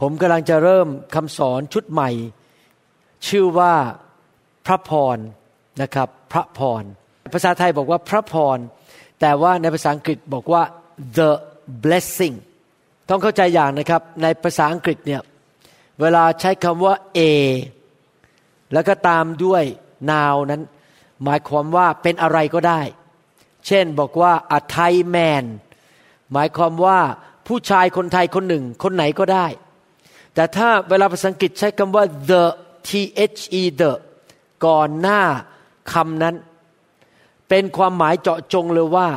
ผมกำลังจะเริ่มคำสอนชุดใหม่ ชื่อว่าพระพรนะครับ พระพรภาษาไทยบอกว่าพระพรแต่ว่าในภาษาอังกฤษบอกว่า the blessing ต้องเข้าใจอย่างนะครับ ในภาษาอังกฤษเนี่ยเวลาใช้คำว่า a แล้วก็ตามด้วย now นั้น หมายความว่าเป็นอะไรก็ได้ เช่นบอกว่า a Thai man หมายความว่าผู้ชายคนไทยคนหนึ่ง คนไหนก็ได้ แต่ถ้าเวลาภาษาอังกฤษใช้คำว่า the t h e the ก่อนหน้าคำนั้น เป็นความหมายเจาะจงเลยว่า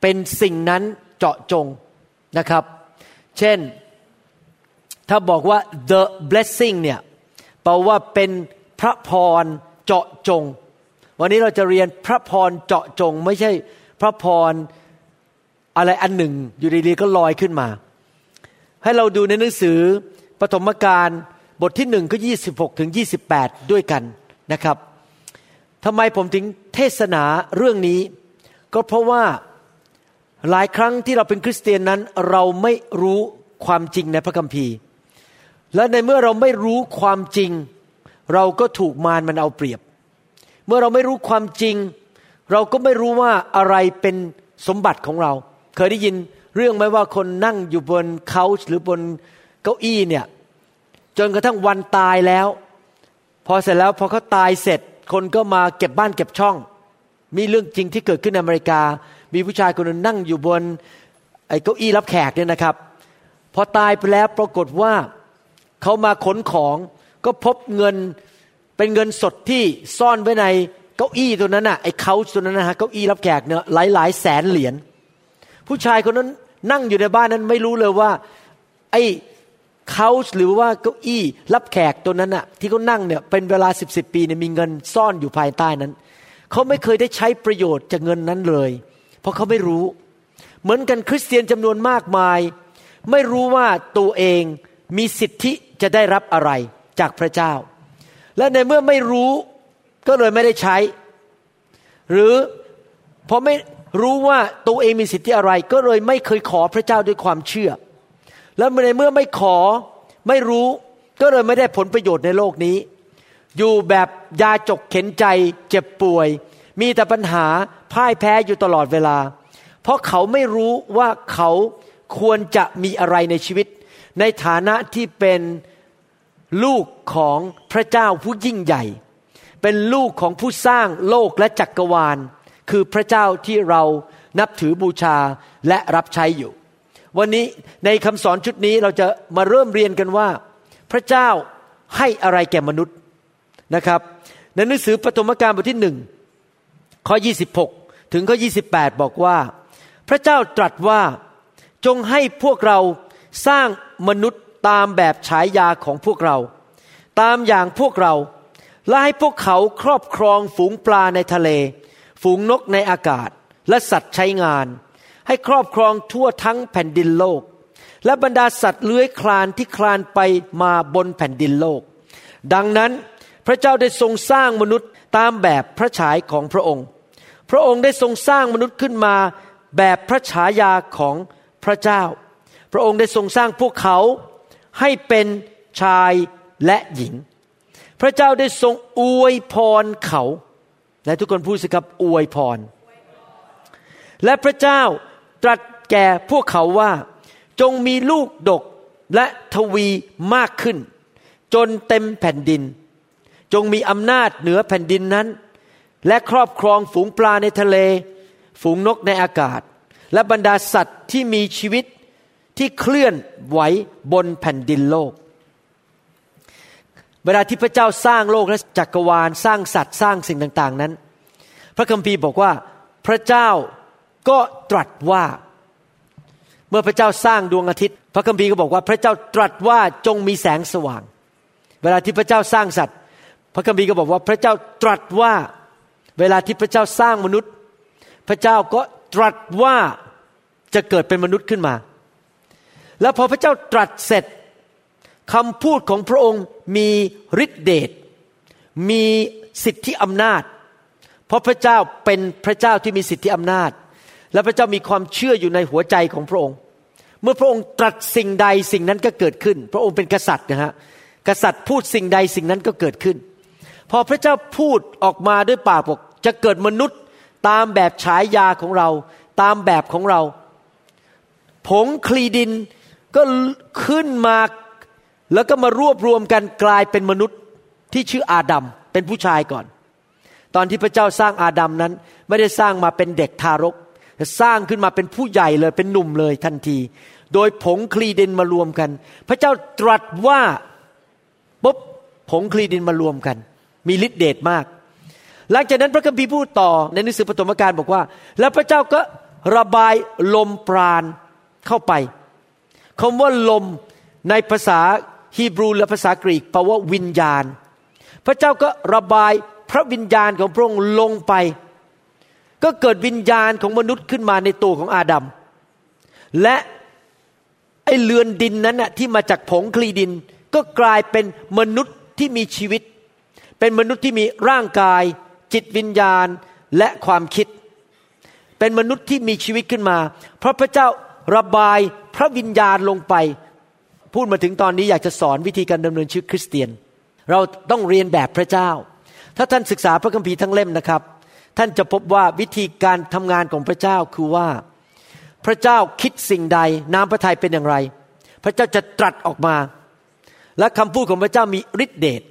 เป็นสิ่งนั้นเจาะจงนะครับ เช่น ถ้าบอกว่า the blessing เนี่ยแปลว่าเป็นพระพรเจาะจง วันนี้เราจะเรียนพระพรเจาะจง ไม่ใช่พระพรอะไรอันหนึ่ง อยู่ดีๆก็ลอยขึ้นมา ให้เราดูในหนังสือปฐมกาลบทที่หนึ่งก็ยี่สิบหกถึงยี่สิบแปดด้วยกันนะครับทำไมผมถึงเทศนาเรื่องนี้ ก็เพราะว่าหลายครั้งที่เราเป็นคริสเตียนนั้นเราไม่รู้ความจริงในพระคัมภีร์ และในเมื่อเราไม่รู้ความจริง เราก็ถูกมารมันเอาเปรียบ เมื่อเราไม่รู้ความจริง เราก็ไม่รู้ว่าอะไรเป็นสมบัติของเรา เคยได้ยิน เรื่องไหมว่าคนนั่งอยู่บนเขาหรือบนเก้าอี้เนี่ยจนกระทั่งวันตายแล้ว พอเสร็จแล้วพอเขาตายเสร็จ คนก็มาเก็บบ้านเก็บช่อง มีเรื่องจริงที่เกิดขึ้นในอเมริกา มีผู้ชายคนนึงนั่งอยู่บนไอ้เก้าอี้รับแขกเนี่ยนะครับ พอตายไปแล้วปรากฏว่าเขามาขนของก็พบเงินเป็นเงินสดที่ซ่อนไว้ในเก้าอี้ตัวนั้นน่ะไอ้เขาตัวนั้นนะฮะเก้าอี้รับแขกเนี่ยหลายหลายแสนเหรียญผู้ชายคนนั้น นั่งอยู่ในบ้านนั้นไม่รู้เลยว่า ไอ้เขาหรือว่าเก้าอี้รับแขกตัวนั้นน่ะ ที่เขานั่งเนี่ยเป็นเวลาสิบสิบปีเนี่ยมีเงินซ่อนอยู่ภายใต้นั้นเขาไม่เคยได้ใช้ประโยชน์จากเงินนั้นเลย เพราะเขาไม่รู้ เหมือนกันคริสเตียนจำนวนมากมาย ไม่รู้ว่าตัวเองมีสิทธิจะได้รับอะไรจากพระเจ้า และในเมื่อไม่รู้ก็เลยไม่ได้ใช้ หรือพอไม่ รู้ว่าตัวเองมีสิทธิอะไร ก็เลยไม่เคยขอพระเจ้าด้วยความเชื่อ แล้วในเมื่อไม่ขอไม่รู้ก็เลยไม่ได้ผลประโยชน์ในโลกนี้ อยู่แบบยาจกเข็นใจเจ็บป่วย มีแต่ปัญหาพ่ายแพ้อยู่ตลอดเวลา เพราะเขาไม่รู้ว่าเขาควรจะมีอะไรในชีวิต ในฐานะที่เป็นลูกของพระเจ้าผู้ยิ่งใหญ่ เป็นลูกของผู้สร้างโลกและจักรวาล คือพระเจ้าที่เรานับถือบูชาและรับใช้อยู่ วันนี้ในคำสอนชุดนี้เราจะมาเริ่มเรียนกันว่า พระเจ้าให้อะไรแก่มนุษย์นะครับ ในหนังสือปฐมกาลบทที่หนึ่งข้อ 26 ถึงข้อ 28 บอกว่า พระเจ้าตรัสว่าจงให้พวกเราสร้างมนุษย์ตามแบบฉายาของพวกเรา ตามอย่างพวกเรา และให้พวกเขาครอบครองฝูงปลาในทะเล ฝูงนกในอากาศ และสัตว์ใช้งาน ให้ครอบครองทั่วทั้งแผ่นดินโลก และบรรดาสัตว์เลื้อยคลานที่คลานไปมาบนแผ่นดินโลก ดังนั้นพระเจ้าได้ทรงสร้างมนุษย์ตามแบบพระฉายของพระองค์ พระองค์ได้ทรงสร้างมนุษย์ขึ้นมาแบบพระฉายาของพระเจ้า พระองค์ได้ทรงสร้างพวกเขาให้เป็นชายและหญิง พระเจ้าได้ทรงอวยพรเขา และทุกคนพูดสิครับอวยพร และพระเจ้าตรัสแก่พวกเขาว่า จงมีลูกดกและทวีมากขึ้น จนเต็มแผ่นดิน จงมีอำนาจเหนือแผ่นดินนั้น และครอบครองฝูงปลาในทะเล ฝูงนกในอากาศ และบรรดาสัตว์ที่มีชีวิตที่เคลื่อนไหวบนแผ่นดินโลก เวลาที่พระเจ้าสร้างโลกและจักรวาลสร้างสัตว์สร้างสิ่งต่างๆนั้น พระคัมภีร์บอกว่าพระเจ้าก็ตรัสว่า เมื่อพระเจ้าสร้างดวงอาทิตย์ พระคัมภีร์ก็บอกว่าพระเจ้าตรัสว่าจงมีแสงสว่าง เวลาที่พระเจ้าสร้างสัตว์ พระคัมภีร์ก็บอกว่าพระเจ้าตรัสว่า เวลาที่พระเจ้าสร้างมนุษย์ พระเจ้าก็ตรัสว่าจะเกิดเป็นมนุษย์ขึ้นมา แล้วพอพระเจ้าตรัสเสร็จ คำพูดของพระองค์มีฤทธิเดช มีสิทธิอำนาจ เพราะพระเจ้าเป็นพระเจ้าที่มีสิทธิอำนาจ และพระเจ้ามีความเชื่ออยู่ในหัวใจของพระองค์ เมื่อพระองค์ตรัสสิ่งใดสิ่งนั้นก็เกิดขึ้น พระองค์เป็นกษัตริย์นะฮะ กษัตริย์พูดสิ่งใดสิ่งนั้นก็เกิดขึ้น พอพระเจ้าพูดออกมาด้วยปากบอกจะเกิดมนุษย์ตามแบบฉายาของเรา ตามแบบของเรา ผงคลีดินก็ขึ้นมา แล้วก็มารวบรวมกันกลายเป็นมนุษย์ที่ชื่ออาดัมเป็นผู้ชายก่อน ตอนที่พระเจ้าสร้างอาดัมนั้น ไม่ได้สร้างมาเป็นเด็กทารกแต่สร้างขึ้นมาเป็นผู้ใหญ่เลยเป็นหนุ่มเลยทันที โดยผงคลีดินมารวมกัน พระเจ้าตรัสว่าปุ๊บผงคลีดินมารวมกัน มีฤทธิเดชมาก หลังจากนั้นพระคัมภีร์พูดต่อในหนังสือปฐมกาลบอกว่า แล้วพระเจ้าก็ระบายลมปราณเข้าไปคำว่าลมในภาษา ฮีบรูและภาษากรีกแปลว่าวิญญาณ พระเจ้าก็ระบายพระวิญญาณของพระองค์ลงไป ก็เกิดวิญญาณของมนุษย์ขึ้นมาในตัวของอาดัมและไอเลือนดินนั้นน่ะที่มาจากผงคลีดิน ก็กลายเป็นมนุษย์ที่มีชีวิต เป็นมนุษย์ที่มีร่างกาย จิตวิญญาณและความคิด เป็นมนุษย์ที่มีชีวิตขึ้นมา เพราะพระเจ้าระบายพระวิญญาณลงไป พูดมาถึงตอนนี้อยากจะสอนวิธีการดำเนินชีวิตคริสเตียน เราต้องเรียนแบบพระเจ้า ถ้าท่านศึกษาพระคัมภีร์ทั้งเล่มนะครับ ท่านจะพบว่าวิธีการทำงานของพระเจ้าคือว่า พระเจ้าคิดสิ่งใดน้ำพระทัยเป็นอย่างไร พระเจ้าจะตรัสออกมา และคำพูดของพระเจ้ามีฤทธิเดช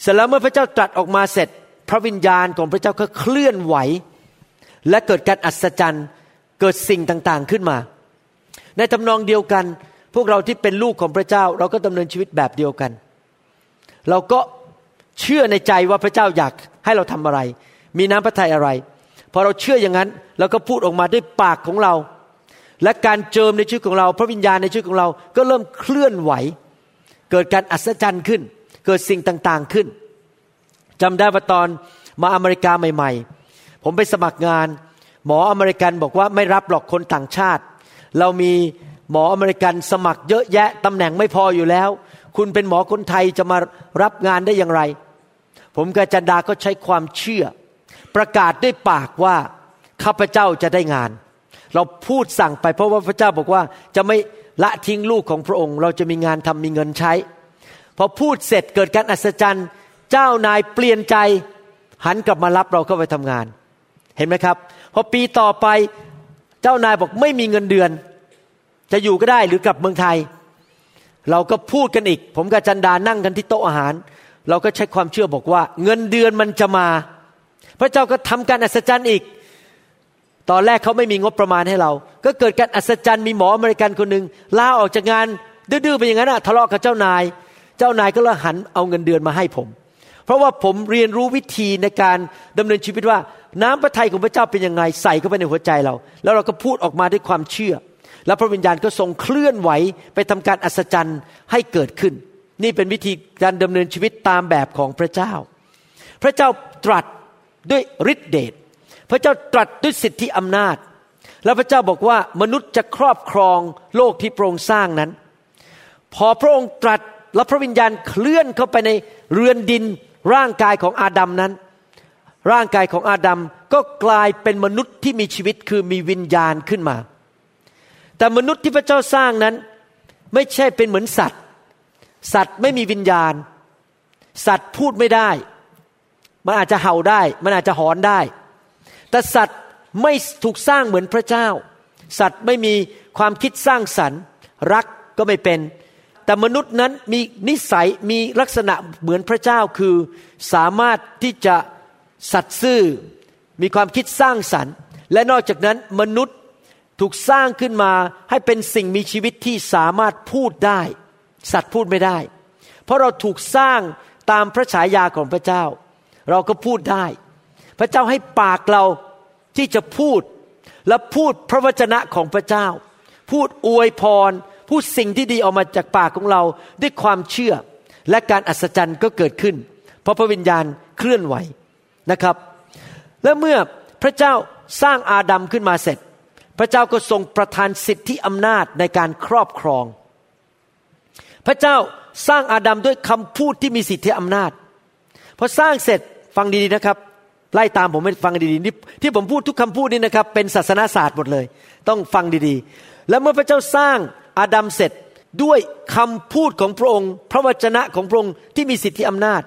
เสร็จแล้วเมื่อพระเจ้าตรัสออกมาเสร็จ พระวิญญาณของพระเจ้าก็เคลื่อนไหว และเกิดการอัศจรรย์เกิดสิ่งต่างๆขึ้นมา ในทำนองเดียวกัน พวกเราที่เป็นลูกของพระเจ้า เราก็ดำเนินชีวิตแบบเดียวกัน เราก็เชื่อในใจว่าพระเจ้าอยากให้เราทำอะไร มีน้ำพระทัยอะไรพอเราเชื่ออย่างนั้นเราก็พูดออกมาด้วยปากของเรา และการเจิมในชีวิตของเรา พระวิญญาณในชีวิตของเราก็เริ่มเคลื่อนไหว เกิดการอัศจรรย์ขึ้น เกิดสิ่งต่างๆขึ้นจำได้ว่าตอนมาอเมริกาใหม่ ๆ ผมไปสมัครงาน หมออเมริกันบอกว่าไม่รับหรอกคนต่างชาติ เรามี หมออเมริกันสมัครเยอะแยะตำแหน่งไม่พออยู่แล้ว คุณเป็นหมอคนไทยจะมารับงานได้อย่างไร ผมกับจันดาก็ใช้ความเชื่อ ประกาศด้วยปากว่าข้าพเจ้าจะได้งาน เราพูดสั่งไปเพราะว่าพระเจ้าบอกว่าจะไม่ละทิ้งลูกของพระองค์ เราจะมีงานทำมีเงินใช้ พอพูดเสร็จเกิดการอัศจรรย์ เจ้านายเปลี่ยนใจ หันกลับมารับเราเข้าไปทำงาน เห็นไหมครับ พอปีต่อไปเจ้านายบอกไม่มีเงินเดือน จะอยู่ก็ได้หรือกลับเมืองไทย เราก็พูดกันอีก ผมกับจันดานั่งกันที่โต๊ะอาหาร เราก็ใช้ความเชื่อบอกว่า เงินเดือนมันจะมา พระเจ้าก็ทำการอัศจรรย์อีก ตอนแรกเขาไม่มีงบประมาณให้เรา ก็เกิดการอัศจรรย์มีหมออเมริกันคนหนึ่งลาออกจากงานดื้อๆไปอย่างนั้นอะทะเลาะกับเจ้านาย เจ้านายก็เลยหันเอาเงินเดือนมาให้ผม เพราะว่าผมเรียนรู้วิธีในการดำเนินชีวิตว่า น้ำพระทัยของพระเจ้าเป็นยังไงใส่เข้าไปในหัวใจเรา แล้วเราก็พูดออกมาด้วยความเชื่อ แล้วพระวิญญาณก็ทรงเคลื่อนไหวไปทำการอัศจรรย์ให้เกิดขึ้น นี่เป็นวิธีการดำเนินชีวิตตามแบบของพระเจ้า พระเจ้าตรัสด้วยฤทธิเดชพระเจ้าตรัสด้วยสิทธิอำนาจ แล้วพระเจ้าบอกว่ามนุษย์จะครอบครองโลกที่พระองค์สร้างนั้น พอพระองค์ตรัสแล้วพระวิญญาณเคลื่อนเข้าไปในเรือนดินร่างกายของอาดัมนั้น ร่างกายของอาดัมก็กลายเป็นมนุษย์ที่มีชีวิตคือมีวิญญาณขึ้นมา แต่มนุษย์ที่พระเจ้าสร้างนั้น ไม่ใช่เป็นเหมือนสัตว์ สัตว์ไม่มีวิญญาณ สัตว์พูดไม่ได้ มันอาจจะเห่าได้ มันอาจจะหอนได้ แต่สัตว์ไม่ถูกสร้างเหมือนพระเจ้า สัตว์ไม่มีความคิดสร้างสรรค์รักก็ไม่เป็น แต่มนุษย์นั้นมีนิสัยมีลักษณะเหมือนพระเจ้าคือสามารถที่จะสัตซ์ซื่อ มีความคิดสร้างสรรค์ และนอกจากนั้นมนุษย์ ถูกสร้างขึ้นมาให้เป็นสิ่งมีชีวิตที่สามารถพูดได้ สัตว์พูดไม่ได้ เพราะเราถูกสร้างตามพระฉายาของพระเจ้า เราก็พูดได้ พระเจ้าให้ปากเราที่จะพูดและพูดพระวจนะของพระเจ้า พูดอวยพร พูดสิ่งที่ดีออกมาจากปากของเราด้วยความเชื่อ และการอัศจรรย์ก็เกิดขึ้น เพราะพระวิญญาณเคลื่อนไหวนะครับ และเมื่อพระเจ้าสร้างอาดัมขึ้นมาเสร็จ พระเจ้าก็ทรงประทานสิทธิอำนาจในการครอบครอง พระเจ้าสร้างอาดัมด้วยคำพูดที่มีสิทธิอำนาจพอสร้างเสร็จฟังดีๆนะครับ ไล่ตามผมไปฟังดีๆนี่ที่ผมพูดทุกคำพูดนี่นะครับ เป็นศาสนาศาสตร์หมดเลย ต้องฟังดีๆ แล้วเมื่อพระเจ้าสร้างอาดัมเสร็จด้วยคำพูดของพระองค์ พระวจนะของพระองค์ที่มีสิทธิอำนาจ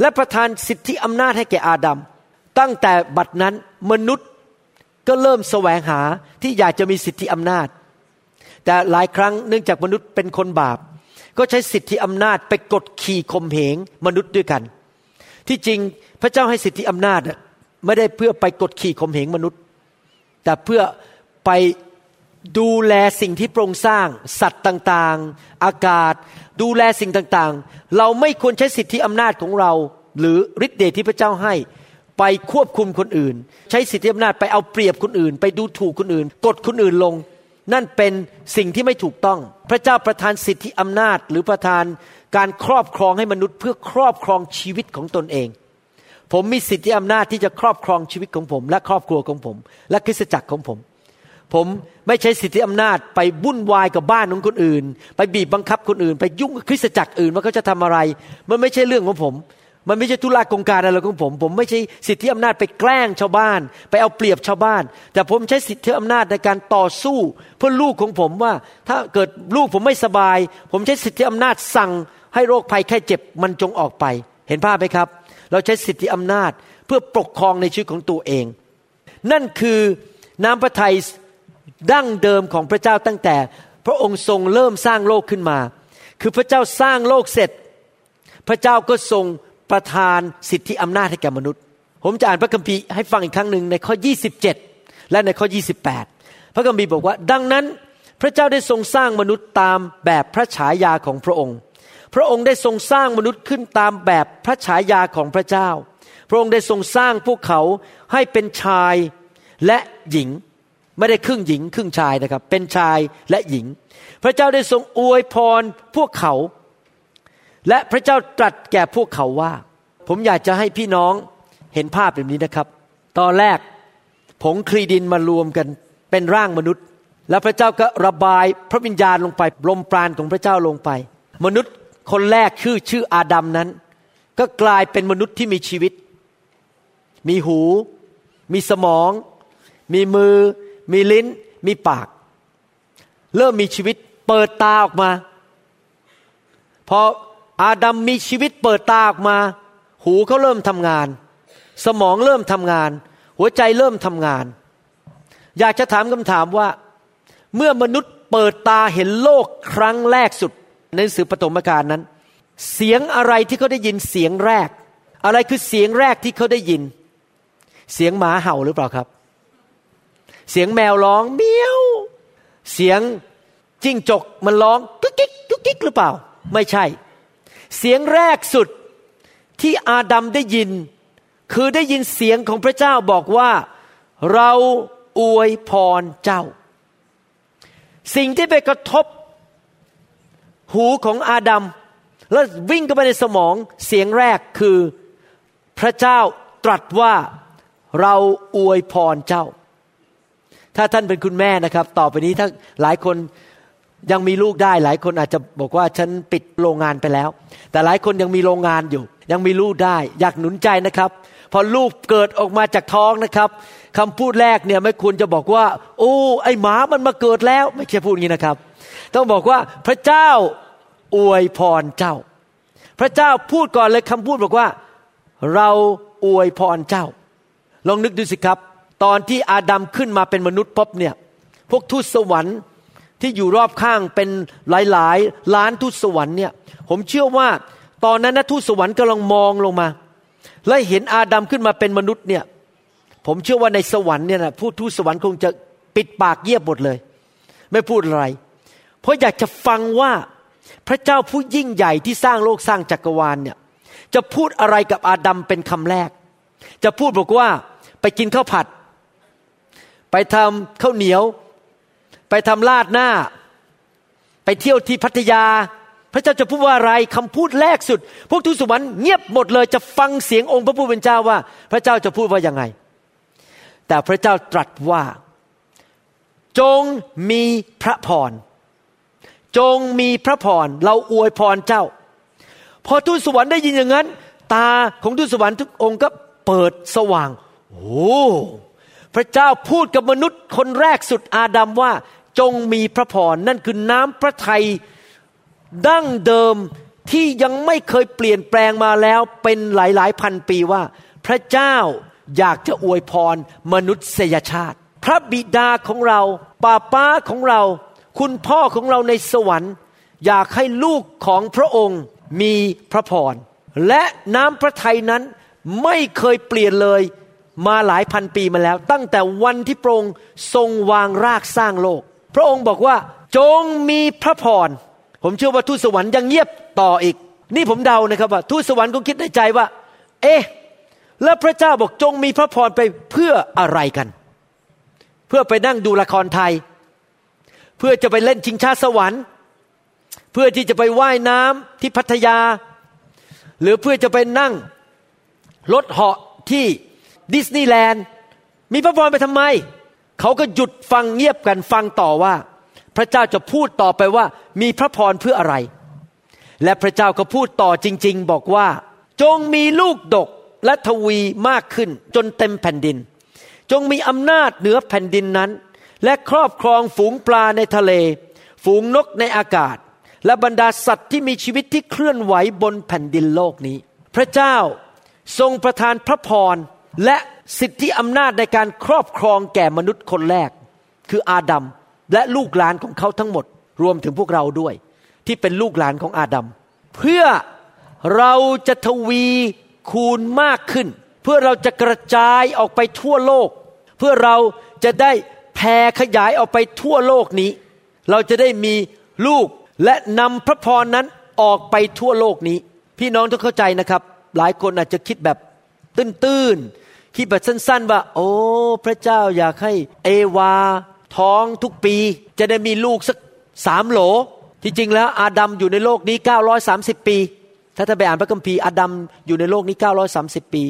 และประทานสิทธิอำนาจให้แก่อาดัมตั้งแต่บัดนั้นมนุษย์ ก็เริ่มแสวงหาที่อยากจะมีสิทธิอำนาจ แต่หลายครั้งเนื่องจากมนุษย์เป็นคนบาป ก็ใช้สิทธิอำนาจไปกดขี่ข่มเหงมนุษย์ด้วยกัน ที่จริงพระเจ้าให้สิทธิอำนาจไม่ได้เพื่อไปกดขี่ข่มเหงมนุษย์ แต่เพื่อไปดูแลสิ่งที่พระองสร้าง สัตว์ต่างๆ อากาศ ดูแลสิ่งต่างๆ เราไม่ควรใช้สิทธิอำนาจของเรา หรือฤทธิ์เดชที่พระเจ้าให้ ไปควบคุมคนอื่น ใช้สิทธิอำนาจไปเอาเปรียบคนอื่น ไปดูถูกคนอื่น กดคนอื่นลง นั่นเป็นสิ่งที่ไม่ถูกต้อง พระเจ้าประทานสิทธิอำนาจหรือประทานการครอบครองให้มนุษย์เพื่อครอบครองชีวิตของตนเอง ผมมีสิทธิอำนาจที่จะครอบครองชีวิตของผม และครอบครัวของผม และคริสตจักรของผม ผมไม่ใช้สิทธิอำนาจไปวุ่นวายกับบ้านของคนอื่น ไปบีบบังคับคนอื่น ไปยุ่งคริสตจักรอื่นว่าเขาจะทำอะไร มันไม่ใช่เรื่องของผม มันไม่ใช่ธุระกงการอะไรของผม ผมไม่ใช่สิทธิอำนาจไปแกล้งชาวบ้าน ไปเอาเปรียบชาวบ้าน แต่ผมใช้สิทธิอำนาจในการต่อสู้ เพื่อลูกของผมว่า ถ้าเกิดลูกผมไม่สบาย ผมใช้สิทธิอำนาจสั่ง ให้โรคภัยแค่เจ็บมันจงออกไป เห็นภาพไหมครับ เราใช้สิทธิอำนาจเพื่อปกครองในชีวิตของตัวเอง นั่นคือน้ำพระทัยดั้งเดิมของพระเจ้าตั้งแต่ พระองค์ทรงเริ่มสร้างโลกขึ้นมา คือพระเจ้าสร้างโลกเสร็จ พระเจ้าก็ทรง ประทานสิทธิอำนาจให้แก่มนุษย์ ผมจะอ่านพระคัมภีร์ให้ฟังอีกครั้งหนึ่งในข้อ 27 และในข้อ 28 พระคัมภีร์บอกว่า ดังนั้นพระเจ้าได้ทรงสร้างมนุษย์ตามแบบพระฉายาของพระองค์ พระองค์ได้ทรงสร้างมนุษย์ขึ้นตามแบบพระฉายาของพระเจ้า พระองค์ได้ทรงสร้างพวกเขาให้เป็นชายและหญิง ไม่ได้ครึ่งหญิงครึ่งชายนะครับ เป็นชายและหญิง พระเจ้าได้ทรงอวยพรพวกเขา และพระเจ้าตรัสแก่พวกเขาว่า ผมอยากจะให้พี่น้องเห็นภาพแบบนี้นะครับ ตอนแรกผงคลีดินมารวมกันเป็นร่างมนุษย์ แล้วพระเจ้าก็ระบายพระวิญญาณลงไปลมปราณของพระเจ้าลงไป มนุษย์คนแรกชื่อชื่ออาดัมนั้น ก็กลายเป็นมนุษย์ที่มีชีวิต มีหู มีสมอง มีมือ มีลิ้น มีปาก เริ่มมีชีวิตเปิดตาออกมาพอ อาดัมมีชีวิตเปิดตาออกมา หูเขาเริ่มทำงาน สมองเริ่มทำงาน หัวใจเริ่มทำงาน อยากจะถามคำถามว่า เมื่อมนุษย์เปิดตาเห็นโลกครั้งแรกสุด ในสือปฐมกาลนั้น เสียงอะไรที่เขาได้ยินเสียงแรก อะไรคือเสียงแรกที่เขาได้ยิน เสียงหมาเห่าหรือเปล่าครับ เสียงแมวร้องเมียว เสียงจิ้งจกมันร้องกุ๊กกิ๊กกุ๊กกิ๊กหรือเปล่า ไม่ใช่ เสียงแรกสุดที่อาดัมได้ยิน คือได้ยินเสียงของพระเจ้าบอกว่าเราอวยพรเจ้า สิ่งที่ไปกระทบหูของอาดัมแล้ววิ่งเข้าไปในสมองเสียงแรกคือพระเจ้าตรัสว่าเราอวยพรเจ้า ถ้าท่านเป็นคุณแม่นะครับ ต่อไปนี้ถ้าหลายคน ยังมีลูกได้หลายคนอาจจะบอกว่าฉันปิดโรงงานไปแล้ว แต่หลายคนยังมีโรงงานอยู่ ยังมีลูกได้ อยากหนุนใจนะครับ พอลูกเกิดออกมาจากท้องนะครับคำพูดแรกเนี่ยไม่ควรจะบอกว่า โอ้ไอหมามันมาเกิดแล้ว ไม่ใช่พูดงี้นะครับ ต้องบอกว่าพระเจ้าอวยพรเจ้า พระเจ้าพูดก่อนเลยคำพูดบอกว่า เราอวยพรเจ้า ลองนึกดูสิครับ ตอนที่อาดัมขึ้นมาเป็นมนุษย์พบเนี่ย พวกทูตสวรรค์ ที่อยู่รอบข้างเป็นหลายๆล้านทูตสวรรค์เนี่ย ผมเชื่อว่าตอนนั้นนะทูตสวรรค์กำลังมองลงมา และเห็นอาดัมขึ้นมาเป็นมนุษย์เนี่ย ผมเชื่อว่าในสวรรค์เนี่ยนะผู้ทูตสวรรค์คงจะปิดปากเยียบหมดเลย ไม่พูดอะไร เพราะอยากจะฟังว่าพระเจ้าผู้ยิ่งใหญ่ที่สร้างโลกสร้างจักรวาลเนี่ยจะพูดอะไรกับอาดัมเป็นคำแรก จะพูดบอกว่าไปกินข้าวผัด ไปทำข้าวเหนียว ไปทำลาดหน้า ไปเที่ยวที่พัทยา พระเจ้าจะพูดว่าอะไรคำพูดแรกสุด พวกทูตสวรรค์เงียบหมดเลยจะฟังเสียงองค์พระผู้เป็นเจ้าว่า พระเจ้าจะพูดว่ายังไง แต่พระเจ้าตรัสว่า จงมีพระพรจงมีพระพรเราอวยพรเจ้า พอทูตสวรรค์ได้ยินอย่างนั้น ตาของทูตสวรรค์ทุกองค์ก็เปิดสว่าง โอ้พระเจ้าพูดกับมนุษย์คนแรกสุดอาดัมว่า จงมีพระพรนั่นคือน้ำพระทัยดั้งเดิมที่ยังไม่เคยเปลี่ยนแปลงมาแล้วเป็นหลายๆพันปีว่า พระเจ้าอยากจะอวยพรมนุษยชาติ พระบิดาของเราป้าป้าของเรา คุณพ่อของเราในสวรรค์ อยากให้ลูกของพระองค์มีพระพรและน้ำพระทัยนั้นไม่เคยเปลี่ยนเลยมาหลายพันปีมาแล้ว ตั้งแต่วันที่พระองค์ทรงวางรากสร้างโลก พระองค์บอกว่าจงมีพระพร ผมเชื่อว่าทูตสวรรค์ยังเงียบต่ออีก นี่ผมเดานะครับว่าทูตสวรรค์ก็คิดในใจว่า เอ๊ะ แล้วพระเจ้าบอกจงมีพระพรไปเพื่ออะไรกัน เพื่อไปนั่งดูละครไทย เพื่อจะไปเล่นชิงชาสวรรค์ เพื่อที่จะไปไว่ายน้ำที่พัทยา หรือเพื่อจะไปนั่งรถเหาะที่ดิสนีย์แลนด์ มีพระพรไปทำไม เขาก็หยุดฟังเงียบกันฟังต่อว่า พระเจ้าจะพูดต่อไปว่า มีพระพรเพื่ออะไร และพระเจ้าก็พูดต่อจริง ๆ บอกว่า จงมีลูกดกและทวีมากขึ้นจนเต็มแผ่นดิน จงมีอำนาจเหนือแผ่นดินนั้น และครอบครองฝูงปลาในทะเล ฝูงนกในอากาศ และบรรดาสัตว์ที่มีชีวิตที่เคลื่อนไหวบนแผ่นดินโลกนี้ พระเจ้าทรงประทานพระพรและ สิทธิอำนาจในการครอบครองแก่มนุษย์คนแรก คืออาดัมและลูกหลานของเขาทั้งหมด รวมถึงพวกเราด้วย ที่เป็นลูกหลานของอาดัมเพื่อเราจะทวีคูณมากขึ้น เพื่อเราจะกระจายออกไปทั่วโลก เพื่อเราจะได้แผ่ขยายออกไปทั่วโลกนี้ เราจะได้มีลูกและนำพระพรนั้นออกไปทั่วโลกนี้ พี่น้องต้องเข้าใจนะครับ หลายคนอาจจะคิดแบบตื้น คิดแบบสั้นๆว่า โอ้ พระเจ้าอยากให้เอวา ท้องทุกปี จะได้มีลูกสักสามโหล ที่จริงแล้วอาดัมอยู่ในโลกนี้ 930 ปี ถ้าถ้านไปอ่านพระคัมภีร์อาดัมอยู่ในโลกนี้ 930 ปี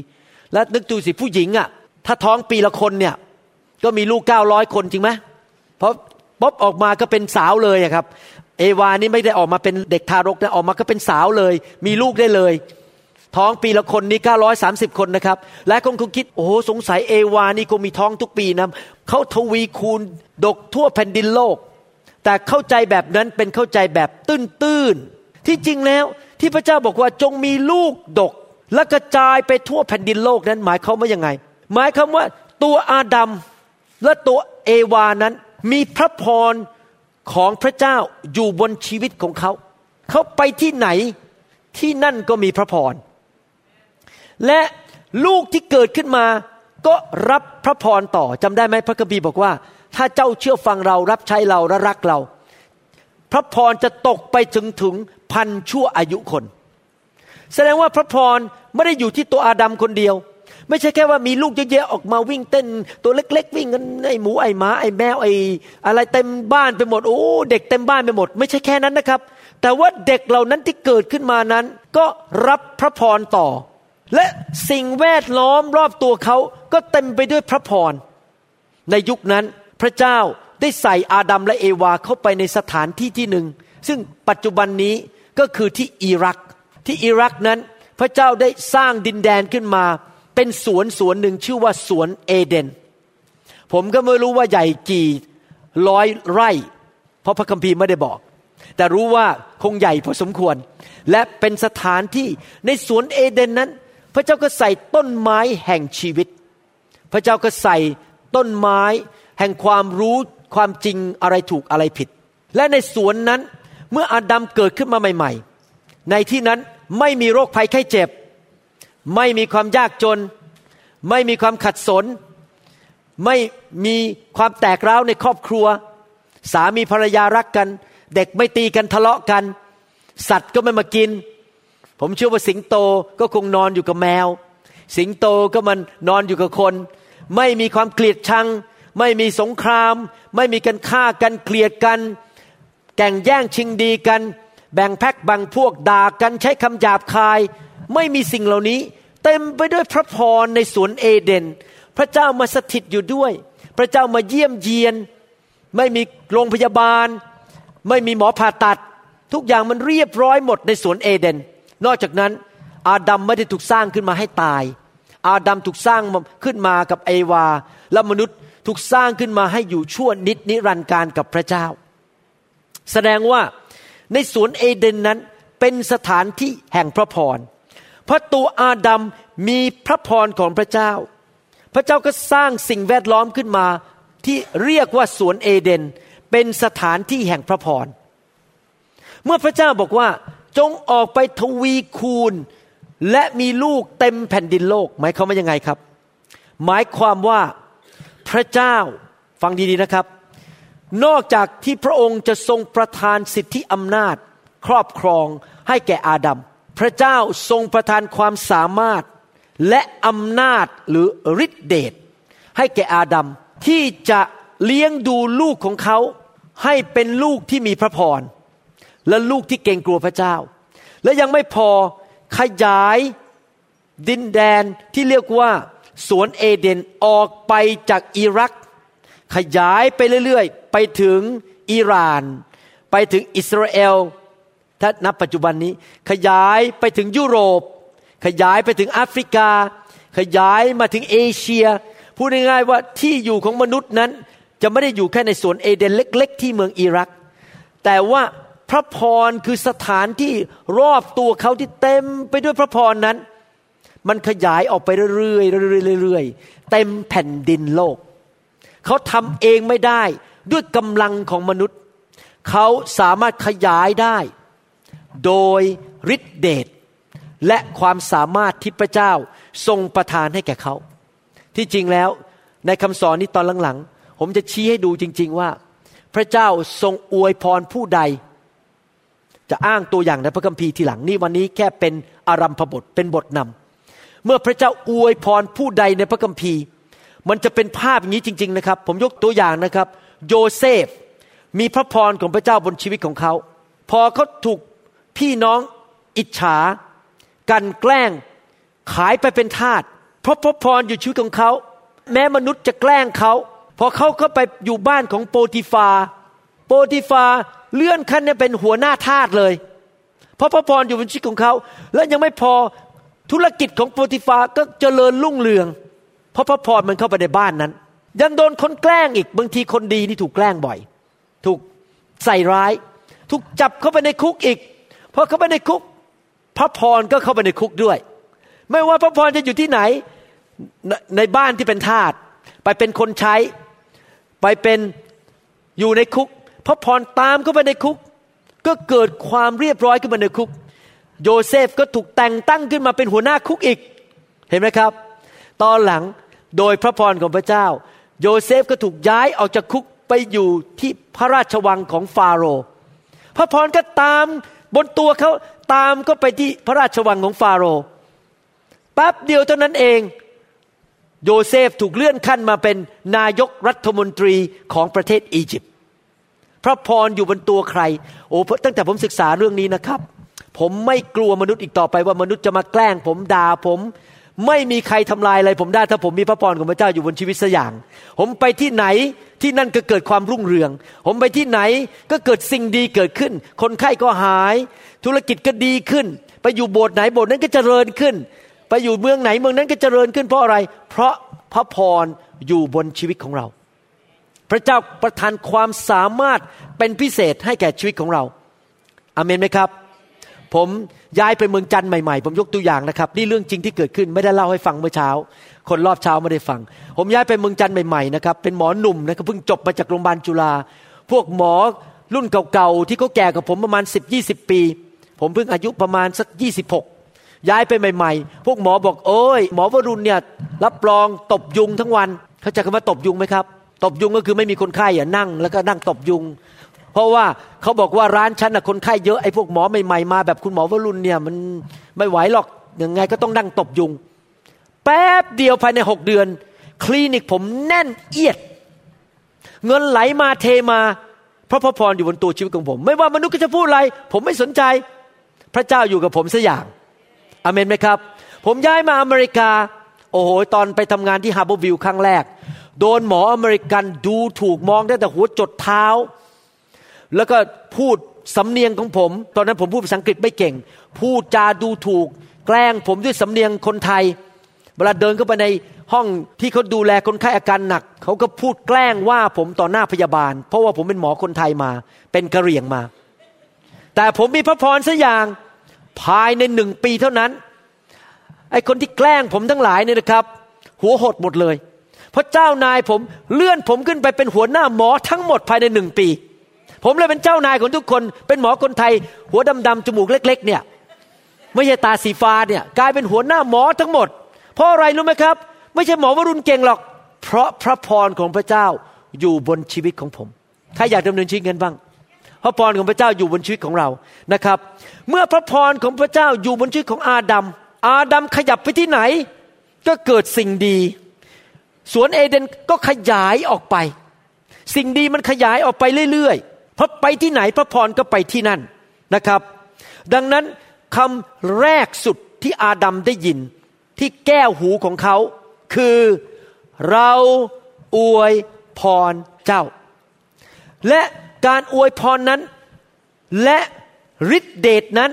แล้วนึกดูสิผู้หญิงอะถ้าท้องปีละคนเนี่ยก็มีลูก 900 คนจริงไหมเพราะป๊อบออกมาก็เป็นสาวเลยครับ เอวานี่ไม่ได้ออกมาเป็นเด็กทารกนะออกมาก็เป็นสาวเลย มีลูกได้เลย ท้องปีละคนนี้930 คนนะครับ และคงคงคิด โอ้สงสัยเอวานี่คงมีท้องทุกปีนะเขาทวีคูณดกทั่วแผ่นดินโลก แต่เข้าใจแบบนั้นเป็นเข้าใจแบบตื้นๆ ที่จริงแล้วที่พระเจ้าบอกว่าจงมีลูกดก และกระจายไปทั่วแผ่นดินโลกนั้นหมายเขาว่ายังไง หมายคำว่าตัวอาดัมและตัวเอวานั้นมีพระพรของพระเจ้าอยู่บนชีวิตของเขา เขาไปที่ไหนที่นั่นก็มีพระพร และลูกที่เกิดขึ้นมาก็รับพระพรต่อจำได้ไหมพระคัมภีร์บอกว่า ถ้าเจ้าเชื่อฟังเรารับใช้เราและรักเรา พระพรจะตกไปถึงถึงพันชั่วอายุคน แสดงว่าพระพรไม่ได้อยู่ที่ตัวอาดัมคนเดียว ไม่ใช่แค่ว่ามีลูกเยอะๆออกมาวิ่งเต้น ตัวเล็ก ๆ วิ่งกันไอหมูไอหมาไอแมวไออะไรเต็มบ้านไปหมดโอ้เด็กเต็มบ้านไปหมด ไม่ใช่แค่นั้นนะครับ แต่ว่าเด็กเหล่านั้นที่เกิดขึ้นมานั้น ก็รับพระพรต่อ และสิ่งแวดล้อมรอบตัวเขาก็เต็มไปด้วยพระพร ในยุคนั้นพระเจ้าได้ใส่อาดัมและเอวาเข้าไปในสถานที่ที่หนึ่ง ซึ่งปัจจุบันนี้ก็คือที่อิรัก ที่อิรักนั้นพระเจ้าได้สร้างดินแดนขึ้นมา เป็นสวนสวนหนึ่งชื่อว่าสวนเอเดน ผมก็ไม่รู้ว่าใหญ่กี่ร้อยไร่ เพราะพระคัมภีร์ไม่ได้บอก แต่รู้ว่าคงใหญ่พอสมควร และเป็นสถานที่ในสวนเอเดนนั้น พระเจ้าก็ใส่ต้นไม้แห่งชีวิต พระเจ้าก็ใส่ต้นไม้ แห่งความรู้ความจริงอะไรถูกอะไรผิด และในสวนนั้นเมื่ออาดัมเกิดขึ้นมาใหม่ ๆ ในที่นั้นไม่มีโรคภัยไข้เจ็บ ไม่มีความยากจน ไม่มีความขัดสน ไม่มีความแตกร้าวในครอบครัว สามีภรรยารักกัน เด็กไม่ตีกันทะเลาะกัน สัตว์ก็ไม่มากิน ผมเชื่อว่าสิงโตก็คงนอนอยู่กับแมว สิงโตก็มันนอนอยู่กับคน ไม่มีความเกลียดชัง ไม่มีสงคราม ไม่มีการฆ่ากันเกลียดกัน แก่งแย่งชิงดีกัน แบ่งแพ็กแบ่งพวกด่ากันใช้คำหยาบคาย ไม่มีสิ่งเหล่านี้ เต็มไปด้วยพระพรในสวนเอเดน พระเจ้ามาสถิตอยู่ด้วย พระเจ้ามาเยี่ยมเยียน ไม่มีโรงพยาบาล ไม่มีหมอผ่าตัด ทุกอย่างมันเรียบร้อยหมดในสวนเอเดน นอกจากนั้นอาดัมไม่ได้ถูกสร้างขึ้นมาให้ตาย อาดัมถูกสร้างขึ้นมากับเอวา และมนุษย์ถูกสร้างขึ้นมาให้อยู่ชั่วนิดนิรันดร์การกับพระเจ้า แสดงว่าในสวนเอเดนนั้นเป็นสถานที่แห่งพระพร เพราะตัวอาดัมมีพระพรของพระเจ้า พระเจ้าก็สร้างสิ่งแวดล้อมขึ้นมาที่เรียกว่าสวนเอเดน เป็นสถานที่แห่งพระพร เมื่อพระเจ้าบอกว่า จงออกไปทวีคูณ และมีลูกเต็มแผ่นดินโลกหมายความว่ายังไงครับ หมายความว่าพระเจ้าฟังดีๆนะครับ นอกจากที่พระองค์จะทรงประทานสิทธิอำนาจ ครอบครองให้แก่อาดัมพระเจ้าทรงประทานความสามารถและอำนาจหรือฤทธิเดชให้แก่อาดัมที่จะเลี้ยงดูลูกของเขาให้เป็นลูกที่มีพระพร และลูกที่เกรงกลัวพระเจ้า และยังไม่พอขยายดินแดนที่เรียกว่าสวนเอเดนออกไปจากอิรัก ขยายไปเรื่อยๆ ไปถึงอิหร่าน ไปถึงอิสราเอลถ้านับปัจจุบันนี้ ขยายไปถึงยุโรป ขยายไปถึงแอฟริกา ขยายมาถึงเอเชีย พูดง่ายๆว่าที่อยู่ของมนุษย์นั้นจะไม่ได้อยู่แค่ในสวนเอเดนเล็ก ๆ ที่เมืองอิรัก แต่ว่า พระพรคือสถานที่รอบตัวเขาที่เต็มไปด้วยพระพรนั้น มันขยายออกไปเรื่อยๆเรื่อยๆเต็มแผ่นดินโลก เขาทำเองไม่ได้ด้วยกำลังของมนุษย์ เขาสามารถขยายได้ โดยฤทธิเดชและความสามารถที่พระเจ้าทรงประทานให้แก่เขา ที่จริงแล้วในคำสอนนี้ตอนหลังๆ ผมจะชี้ให้ดูจริง ๆว่า พระเจ้าทรงอวยพรผู้ใด จะอ้างตัวอย่างในพระคัมภีร์ทีหลังนี่วันนี้แค่เป็นอารัมพบทเป็นบทนำเมื่อพระเจ้าอวยพรผู้ใดในพระคัมภีร์ มันจะเป็นภาพอย่างนี้จริง ๆ นะครับ ผมยกตัวอย่างนะครับ โยเซฟ มีพระพรของพระเจ้าบนชีวิตของเขา พอเขาถูกพี่น้องอิจฉา กันแกล้งขายไปเป็นทาสเพราะพระพรอยู่ชีวิตของเขา แม้มนุษย์จะแกล้งเขาพอเขาเข้าไปอยู่บ้านของโปติฟา โปติฟาเลื่อนขั้นเนี่ยเป็นหัวหน้าทาสเลย เพราะพระพรอยู่บนชีวิตของเขา และยังไม่พอธุรกิจของโปรติฟาก็เจริญรุ่งเรือง เพราะพระพรมันเข้าไปในบ้านนั้น ยังโดนคนแกล้งอีกบางทีคนดีนี่ถูกแกล้งบ่อย ถูกใส่ร้าย ถูกจับเข้าไปในคุกอีกพอเข้าไปในคุก พระพรก็เข้าไปในคุกด้วย ไม่ว่าพระพรจะอยู่ที่ไหนในบ้านที่เป็นทาสไปเป็นคนใช้ ไปเป็นอยู่ในคุก พระพรตามเข้าไปในคุก ก็เกิดความเรียบร้อยขึ้นมาในคุก โยเซฟก็ถูกแต่งตั้งขึ้นมาเป็นหัวหน้าคุกอีก เห็นไหมครับ ตอนหลังโดยพระพรของพระเจ้า โยเซฟก็ถูกย้ายออกจากคุกไปอยู่ที่พระราชวังของฟาโรห์พระพรก็ตามบนตัวเขาตามก็ไปที่พระราชวังของฟาโรห์แป๊บเดียวเท่านั้นเองโยเซฟถูกเลื่อนขั้นมาเป็นนายกรัฐมนตรีของประเทศอียิปต์ ระพรอยู่บนตัวใคร โอ้ตั้งแต่ผมศึกษาเรื่องนี้นะครับ ผมไม่กลัวมนุษย์อีกต่อไปว่ามนุษย์จะมาแกล้ง ผมด่าผม ไม่มีใครทำลายอะไรผมได้ ถ้าผมมีพระพรของพระเจ้าอยู่บนชีวิตสักอย่าง ผมไปที่ไหนที่นั่นก็เกิดความรุ่งเรือง ผมไปที่ไหนก็เกิดสิ่งดีเกิดขึ้น คนไข้ก็หาย ธุรกิจก็ดีขึ้น ไปอยู่โบสถ์ไหนโบสถ์นั้นก็เจริญขึ้น ไปอยู่เมืองไหนเมืองนั้นก็เจริญขึ้นเพราะอะไร เพราะพระพรอยู่บนชีวิตของเรา พระเจ้าประทานความสามารถเป็นพิเศษให้แก่ชีวิตของเราอเมนไหมครับ ผมย้ายไปเมืองจันทร์ใหม่ๆ ผมยกตัวอย่างนะครับ นี่เรื่องจริงที่เกิดขึ้นไม่ได้เล่าให้ฟังเมื่อเช้า คนรอบเช้าไม่ได้ฟัง ผมย้ายไปเมืองจันทร์ใหม่ๆนะครับเป็นหมอหนุ่มนะครับเพิ่งจบมาจากโรงพยาบาลจุฬาพวกหมอรุ่นเก่าๆที่เขาแก่กับผมประมาณ 10-20 ปี ผมเพิ่งอายุประมาณสัก 26 ย้ายไปใหม่ ๆ พวกหมอบอกโอ้ยหมอวรุณเนี่ยรับรองตบยุงทั้งวัน เขาจะคำว่าตบยุงไหมครับ ตบยุงก็คือไม่มีคนไข้อะนั่ง แล้วก็นั่งตบยุง เพราะว่าเขาบอกว่าร้านฉันน่ะคนไข้เยอะไอ้พวกหมอใหม่ๆมาแบบคุณหมอวรุณเนี่ยมันไม่ไหวหรอกยังไงก็ต้องนั่งตบยุง แป๊บเดียวภายในหกเดือน คลินิกผมแน่นเอียด เงินไหลมาเทมาเพราะพระพรอยู่บนตัวชีวิตของผม ไม่ว่ามนุษย์ก็จะพูดอะไร ผมไม่สนใจ พระเจ้าอยู่กับผมสัอย่างอเมนไหมครับ ผมย้ายมาอเมริกา โอ้โหตอนไปทำงานที่ฮาร์บวิวครั้งแรก โดนหมออเมริกันดูถูกมองได้แต่หัวจดเท้า แล้วก็พูดสำเนียงของผม ตอนนั้นผมพูดภาษาอังกฤษไม่เก่ง พูดจาดูถูก แกล้งผมด้วยสำเนียงคนไทย เวลาเดินเข้าไปในห้องที่เขาดูแลคนไข้อาการหนัก เขาก็พูดแกล้งว่าผมต่อหน้าพยาบาล เพราะว่าผมเป็นหมอคนไทยมา เป็นกะเหรี่ยงมา แต่ผมมีพระพรสักอย่างภายในหนึ่งปีเท่านั้นไอ้คนที่แกล้งผมทั้งหลายเนี่ยนะครับ หัวหดหมดเลย พราะเจ้านายผมเลื่อนผมขึ้นไปเป็นหัวหน้าหมอทั้งหมดภายในหนึ่งปี ผมเลยเป็นเจ้านายของทุกคน เป็นหมอคนไทย หัวดำๆจมูกเล็ก ๆ เนี่ย ไม่ใช่ตาสีฟ้าเนี่ย กลายเป็นหัวหน้าหมอทั้งหมด เพราะอะไรรู้ไหมครับ ไม่ใช่หมอวรุณเก่งหรอก เพราะพระพรของพระเจ้าอยู่บนชีวิตของผมใครอยากดำเนินชีวิตกันบ้างพระพรของพระเจ้าอยู่บนชีวิตของเรานะครับ เมื่อพระพรของพระเจ้าอยู่บนชีวิตของอาดัมอาดัมขยับไปที่ไหน ก็เกิดสิ่งดี สวนเอเดนก็ขยายออกไป สิ่งดีมันขยายออกไปเรื่อยๆเพราะไปที่ไหนพระพรก็ไปที่นั่นนะครับ ดังนั้นคำแรกสุดที่อาดัมได้ยินที่แก้วหูของเขาคือเราอวยพรเจ้า และการอวยพรนั้น และฤทธิเดชนั้น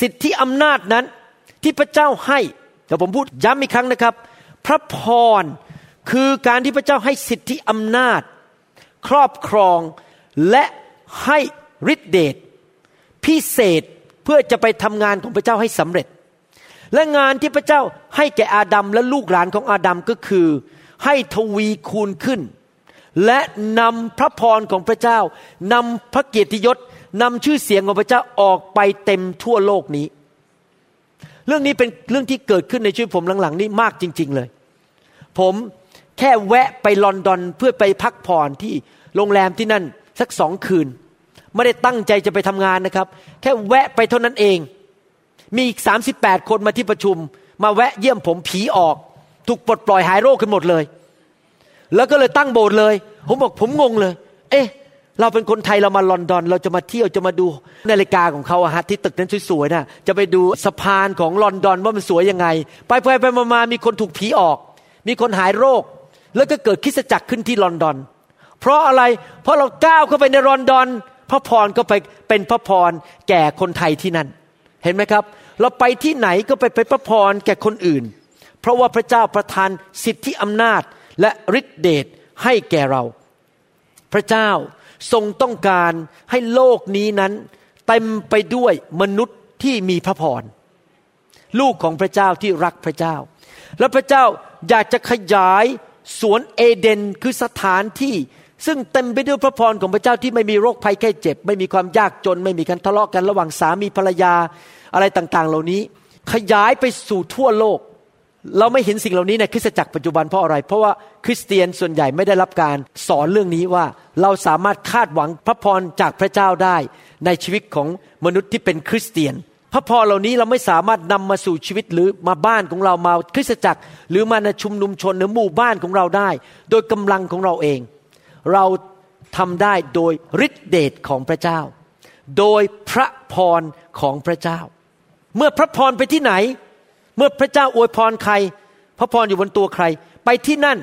สิทธิอำนาจนั้นที่พระเจ้าให้แต่ผมพูดย้ำอีกครั้งนะครับ พระพร คือการที่พระเจ้าให้สิทธิอำนาจ ครอบครองและให้ฤทธิเดชพิเศษเพื่อจะไปทำงานของพระเจ้าให้สำเร็จ และงานที่พระเจ้าให้แก่อาดัมและลูกหลานของอาดัมก็คือ ให้ทวีคูณขึ้น และนำพระพรของพระเจ้านำพระเกียรติยศนำชื่อเสียงของพระเจ้าออกไปเต็มทั่วโลกนี้ เรื่องนี้เป็นเรื่องที่เกิดขึ้นในชีวิตผมหลังๆ นี้มากจริง ๆเลย ผม แค่แวะไปลอนดอนเพื่อไปพักผ่อนที่โรงแรมที่นั่นสักสองคืน ไม่ได้ตั้งใจจะไปทำงานนะครับ แค่แวะไปเท่านั้นเอง มีอีกสามสิบแปดคนมาที่ประชุม มาแวะเยี่ยมผมผีออก ถูกปลดปล่อยหายโรคกันหมดเลย แล้วก็เลยตั้งโบสถ์เลย ผมบอกผมงงเลย เอ๊ะ เราเป็นคนไทยเรามาลอนดอน เราจะมาเที่ยวจะมาดูนาฬิกาของเขาอะฮะที่ตึกนั้นสวยๆนะ่ะ จะไปดูสะพานของลอนดอนว่ามันสวยยังไง ไปไปไปมามีคนถูกผีออก มีคนหายโรค แล้วก็เกิดคริสจักรขึ้นที่ลอนดอน เพราะอะไร เพราะเราก้าวเข้าไปในลอนดอน พระพรก็ไปเป็นพระพรแก่คนไทยที่นั่น เห็นไหมครับ เราไปที่ไหนก็ไปเป็นพระพรแก่คนอื่น เพราะว่าพระเจ้าประทานสิทธิอำนาจและฤทธิเดชให้แก่เรา พระเจ้าทรงต้องการให้โลกนี้นั้นเต็มไปด้วยมนุษย์ที่มีพระพร ลูกของพระเจ้าที่รักพระเจ้า และพระเจ้าอยากจะขยาย สวนเอเดนคือสถานที่ซึ่งเต็มไปด้วยพระพรของพระเจ้าที่ไม่มีโรคภัยแค่เจ็บ ไม่มีความยากจน ไม่มีการทะเลาะกันระหว่างสามีภรรยาอะไรต่างๆ เหล่านี้ ขยายไปสู่ทั่วโลก เราไม่เห็นสิ่งเหล่านี้ในคริสตจักรปัจจุบันเพราะอะไร เพราะว่าคริสเตียนส่วนใหญ่ไม่ได้รับการสอนเรื่องนี้ว่าเราสามารถคาดหวังพระพรจากพระเจ้าได้ ในชีวิตของมนุษย์ที่เป็นคริสเตียน พระพรเหล่านี้เราไม่สามารถนำมาสู่ชีวิตหรือมาบ้านของเรามาคริสตจักร หรือมาในชุมนุมชนหรือหมู่บ้านของเราได้ โดยกำลังของเราเอง เราทำได้โดยฤทธิเดชของพระเจ้า โดยพระพรของพระเจ้า เมื่อพระพรไปที่ไหน เมื่อพระเจ้าอวยพรใคร พระพรอยู่บนตัวใคร ไปที่นั่น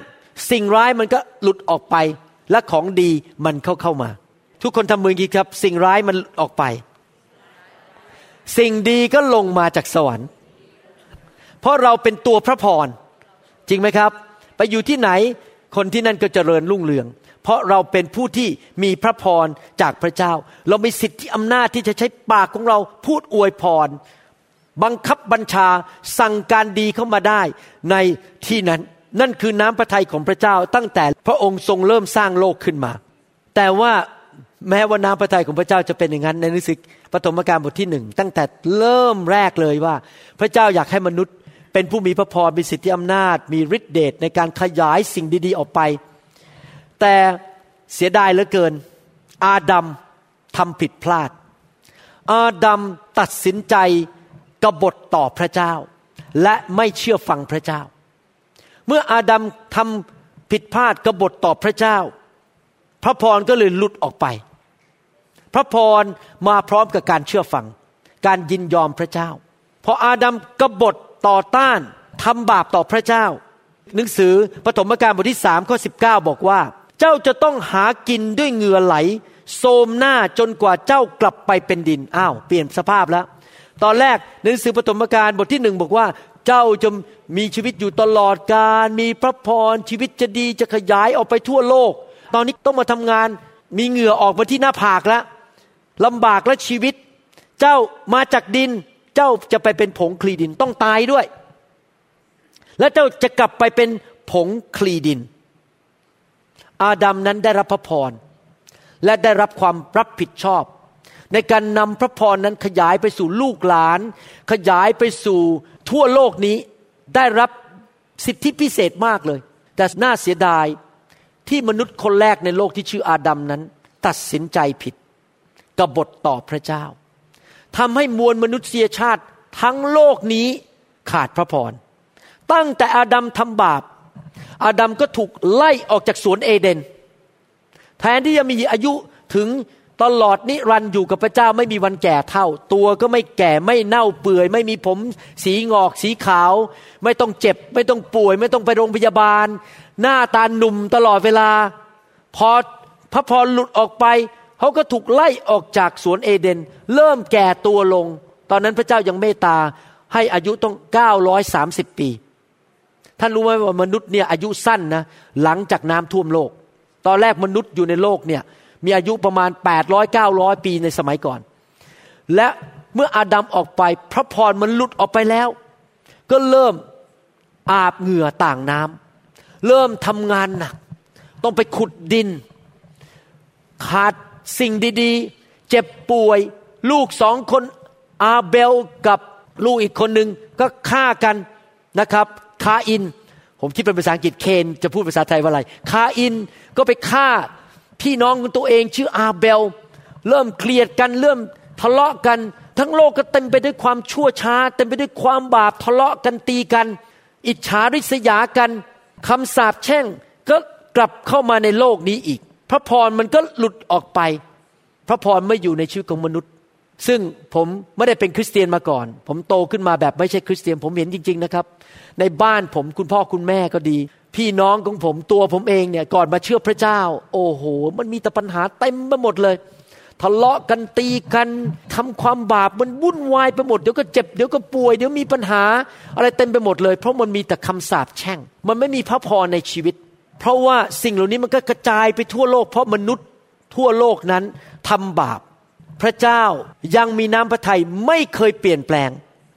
สิ่งร้ายมันก็หลุดออกไปและของดีมันเข้าเข้ามา ทุกคนทำมือกีครับ สิ่งร้ายมันออกไป สิ่งดีก็ลงมาจากสวรรค์ เพราะเราเป็นตัวพระพร จริงไหมครับ ไปอยู่ที่ไหนคนที่นั่นก็เจริญรุ่งเรือง เพราะเราเป็นผู้ที่มีพระพรจากพระเจ้า เรามีสิทธิอำนาจที่จะใช้ปากของเราพูดอวยพร บังคับบัญชาสั่งการดีเข้ามาได้ในที่นั้น นั่นคือน้ำพระทัยของพระเจ้า ตั้งแต่พระองค์ทรงเริ่มสร้างโลกขึ้นมา แต่ว่าแม้ว่าน้ำพระทัยของพระเจ้าจะเป็นอย่างนั้นในหนังสือ ปฐมกาลบทที่หนึ่งตั้งแต่เริ่มแรกเลยว่า พระเจ้าอยากให้มนุษย์ เป็นผู้มีพระพรมีสิทธิอำนาจ มีฤทธิเดชในการขยายสิ่งดีๆ ออกไป แต่เสียดายเหลือเกิน อาดัมทำผิดพลาด อาดัมตัดสินใจกบฏต่อพระเจ้า และไม่เชื่อฟังพระเจ้า เมื่ออาดัมทำผิดพลาดกบฏต่อพระเจ้า พระพรก็เลยหลุดออกไป พระพรมาพร้อมกับการเชื่อฟัง การยินยอมพระเจ้า พออาดัมกบฏต่อต้านทำบาปต่อพระเจ้า หนังสือปฐมกาลบทที่สามข้อสิบเก้าบอกว่า เจ้าจะต้องหากินด้วยเหงื่อไหล โสมหน้าจนกว่าเจ้ากลับไปเป็นดินอ้าวเปลี่ยนสภาพแล้ว ตอนแรกหนังสือปฐมกาลบทที่หนึ่งบอกว่า เจ้าจะมีชีวิตอยู่ตลอดการมีพระพรชีวิตจะดีจะขยายออกไปทั่วโลก ตอนนี้ต้องมาทำงานมีเหงื่อออกมาที่หน้าผากแล้ว ลำบากและชีวิต เจ้ามาจากดิน เจ้าจะไปเป็นผงคลีดินต้องตายด้วย และเจ้าจะกลับไปเป็นผงคลีดิน อาดัมนั้นได้รับพระพรและได้รับความรับผิดชอบ ในการนำพระพรนั้นขยายไปสู่ลูกหลาน ขยายไปสู่ทั่วโลกนี้ได้รับสิทธิพิเศษมากเลย แต่น่าเสียดายที่มนุษย์คนแรกในโลกที่ชื่ออาดัมนั้น ตัดสินใจผิด กบฏต่อพระเจ้าทำให้มวลมนุษยชาติทั้งโลกนี้ขาดพระพร ตั้งแต่อาดัมทำบาป อาดัมก็ถูกไล่ออกจากสวนเอเดน แทนที่จะมีอายุถึงตลอดนิรันดร์อยู่กับพระเจ้าไม่มีวันแก่เท่า ตัวก็ไม่แก่ไม่เน่าเปื่อย ไม่มีผมสีงอกสีขาว ไม่ต้องเจ็บ ไม่ต้องป่วย ไม่ต้องไปโรงพยาบาล หน้าตาหนุ่มตลอดเวลา พอพระพรหลุดออกไป เขาก็ถูกไล่ออกจากสวนเอเดน เริ่มแก่ตัวลง ตอนนั้นพระเจ้ายังเมตตาให้อายุต้อง 930 ปี ท่านรู้ไหมว่ามนุษย์เนี่ยอายุสั้นนะหลังจากน้ำท่วมโลก ตอนแรกมนุษย์อยู่ในโลกเนี่ยมีอายุประมาณ 800 900 ปีในสมัยก่อน และเมื่ออาดัมออกไปพระพรมันหลุดออกไปแล้ว ก็เริ่มอาบเหงื่อต่างน้ำเริ่มทำงานหนัก ต้องไปขุดดิน ขาด สิ่งดีๆ เจ็บป่วย ลูกสองคนอาเบลกับลูกอีกคนหนึ่งก็ฆ่ากันนะครับคาอิน ผมคิดเป็นภาษาอังกฤษเคนจะพูดภาษาไทยว่าอะไรคาอินก็ไปฆ่าพี่น้องของตัวเองชื่ออาเบล เริ่มเกลียดกันเริ่มทะเลาะกัน ทั้งโลกก็เต็มไปด้วยความชั่วช้า เต็มไปด้วยความบาปทะเลาะกันตีกัน อิจฉาริษยากันคำสาปแช่งก็กลับเข้ามาในโลกนี้อีก พระพรมันก็หลุดออกไป พระพรไม่อยู่ในชีวิตของมนุษย์ ซึ่งผมไม่ได้เป็นคริสเตียนมาก่อน ผมโตขึ้นมาแบบไม่ใช่คริสเตียน ผมเห็นจริง ๆนะครับ ในบ้านผมคุณพ่อคุณแม่ก็ดี พี่น้องของผมตัวผมเองเนี่ยก่อนมาเชื่อพระเจ้า โอ้โห มันมีแต่ปัญหาเต็มไปหมดเลยทะเลาะกันตีกันทำความบาปมันวุ่นวายไปหมดเดี๋ยวก็เจ็บเดี๋ยวก็ป่วยเดี๋ยวมีปัญหา อะไรเต็มไปหมดเลย เพราะมันมีแต่คำสาปแช่ง มันไม่มีพระพรในชีวิต เพราะว่าสิ่งเหล่านี้มันก็กระจายไปทั่วโลก เพราะมนุษย์ทั่วโลกนั้นทำบาป พระเจ้ายังมีน้ำพระทัยไม่เคยเปลี่ยนแปลง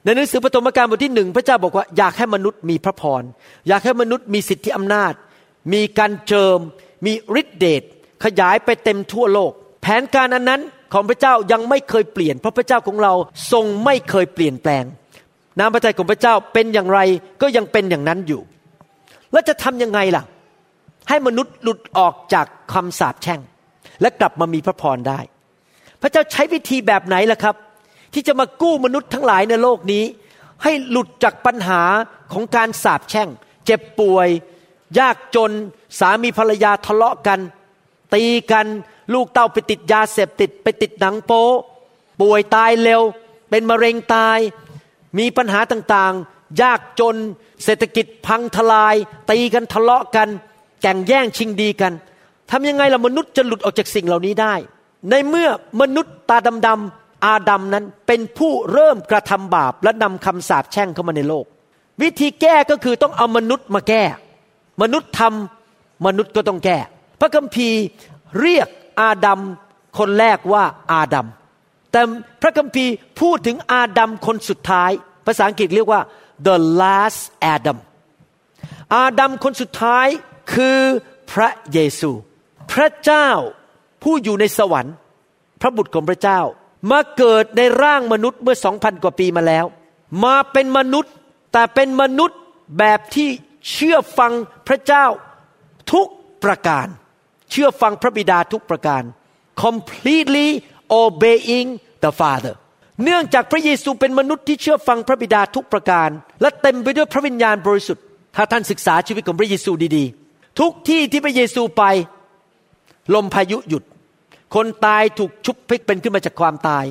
ในหนังสือปฐมกาลบทที่หนึ่งพระเจ้าบอกว่าอยากให้มนุษย์มีพระพร อยากให้มนุษย์มีสิทธิอำนาจ มีการเจิม มีฤทธิเดชขยายไปเต็มทั่วโลก แผนการอันนั้นของพระเจ้ายังไม่เคยเปลี่ยน เพราะพระเจ้าของเราทรงไม่เคยเปลี่ยนแปลง น้ำพระทัยของพระเจ้าเป็นอย่างไรก็ยังเป็นอย่างนั้นอยู่ แล้วจะทำยังไงล่ะ ให้มนุษย์หลุดออกจากคำสาปแช่ง และกลับมามีพระพรได้ พระเจ้าใช้วิธีแบบไหนล่ะครับ ที่จะมากู้มนุษย์ทั้งหลายในโลกนี้ ให้หลุดจากปัญหาของการสาปแช่ง เจ็บป่วย ยากจนสามีภรรยาทะเลาะกัน ตีกันลูกเต้าไปติดยาเสพติดไปติดหนังโป๊ป่วยตายเร็ว เป็นมะเร็งตาย มีปัญหาต่างๆ ยากจนเศรษฐกิจพังทลาย ตีกันทะเลาะกัน ก่งแย่งชิงดีกันทำยังไงล่ะมนุษย์จะหลุดออกจากสิ่งเหล่านี้ได้ ในเมื่อมนุษย์ตาดำๆอาดัมนั้นเป็นผู้เริ่มกระทำบาปและนำคำสาปแช่งเข้ามาในโลก วิธีแก้ก็คือต้องเอามนุษย์มาแก้ มนุษย์ทำมนุษย์ก็ต้องแก้ พระคัมภีร์เรียกอาดัมคนแรกว่าอาดัมแต่พระคัมภีร์พูดถึงอาดัมคนสุดท้าย ภาษาอังกฤษเรียกว่า the last Adam อาดัมคนสุดท้าย คือพระเยซู พระเจ้าผู้อยู่ในสวรรค์ พระบุตรของพระเจ้า มาเกิดในร่างมนุษย์เมื่อสองพันกว่าปีมาแล้ว มาเป็นมนุษย์แต่เป็นมนุษย์แบบที่เชื่อฟังพระเจ้าทุกประการ เชื่อฟังพระบิดาทุกประการ completely obeying the Father เนื่องจากพระเยซูเป็นมนุษย์ที่เชื่อฟังพระบิดาทุกประการ และเต็มไปด้วยพระวิญญาณบริสุทธิ์ ถ้าท่านศึกษาชีวิตของพระเยซูดีๆ ทุกที่ที่พระเยซูไป ลมพายุหยุด คนตายถูกชุบพลิกเป็นขึ้นมาจากความตาย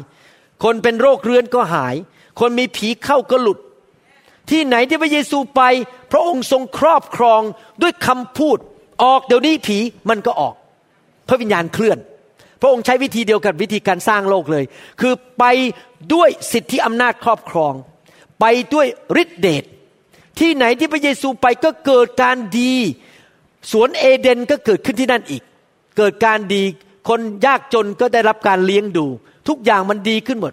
คนเป็นโรคเรื้อนก็หาย คนมีผีเข้าก็หลุด ที่ไหนที่พระเยซูไป พระองค์ทรงครอบครองด้วยคำพูด ออกเดี๋ยวนี้ผีมันก็ออก พระวิญญาณเคลื่อน พระองค์ใช้วิธีเดียวกับวิธีการสร้างโลกเลย คือไปด้วยสิทธิอำนาจครอบครอง ไปด้วยฤทธิเดชที่ไหนที่พระเยซูไปก็เกิดการดี สวนเอเดนก็เกิดขึ้นที่นั่นอีก เกิดการดีคนยากจนก็ได้รับการเลี้ยงดู ทุกอย่างมันดีขึ้นหมด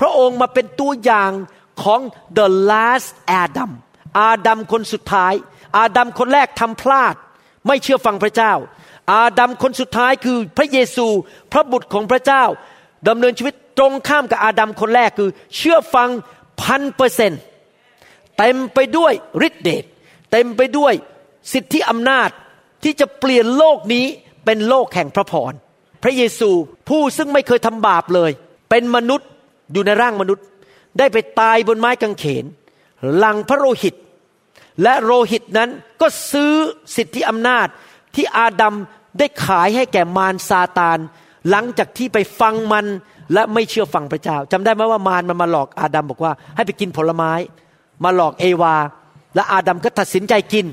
พระองค์มาเป็นตัวอย่างของ the last Adam อาดัมคนสุดท้าย อาดัมคนแรกทำพลาด ไม่เชื่อฟังพระเจ้า อาดัมคนสุดท้ายคือพระเยซูพระบุตรของพระเจ้าดำเนินชีวิตตรงข้ามกับอาดัมคนแรกคือ เชื่อฟังพันเปอร์เซ็นต์เต็มไปด้วยฤทธิเดชเต็มไปด้วยสิทธิอำนาจ ที่จะเปลี่ยนโลกนี้เป็นโลกแห่งพระพร พระเยซูผู้ซึ่งไม่เคยทำบาปเลย เป็นมนุษย์อยู่ในร่างมนุษย์ ได้ไปตายบนไม้กางเขนหลังพระโลหิต และโลหิตนั้นก็ซื้อสิทธิอำนาจที่อาดัมได้ขายให้แก่มารซาตาน หลังจากที่ไปฟังมันและไม่เชื่อฟังพระเจ้าจำได้ไหมว่ามารมันมาหลอกอาดัมบอกว่า ให้ไปกินผลไม้ มาหลอกเอวา และอาดัมก็ตัดสินใจกิน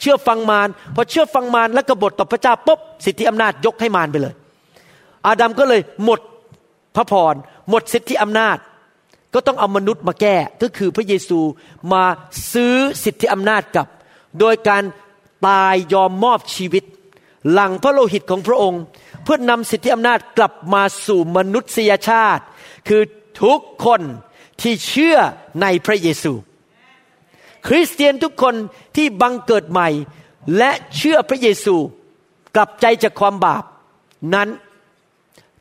เชื่อฟังมารพอเชื่อฟังมารแล้วกบฏต่อพระเจ้าปุ๊บสิทธิอำนาจยกให้มารไปเลย อาดัมก็เลยหมดพระพรหมดสิทธิอำนาจ ก็ต้องเอามนุษย์มาแก้ก็คือพระเยซูมาซื้อสิทธิอำนาจกับ โดยการตายยอมมอบชีวิต หลังพระโลหิตของพระองค์ เพื่อนำสิทธิอำนาจกลับมาสู่มนุษยชาติ คือทุกคนที่เชื่อในพระเยซู คริสเตียนทุกคนที่บังเกิดใหม่ และเชื่อพระเยซูกลับใจจากความบาป นั้น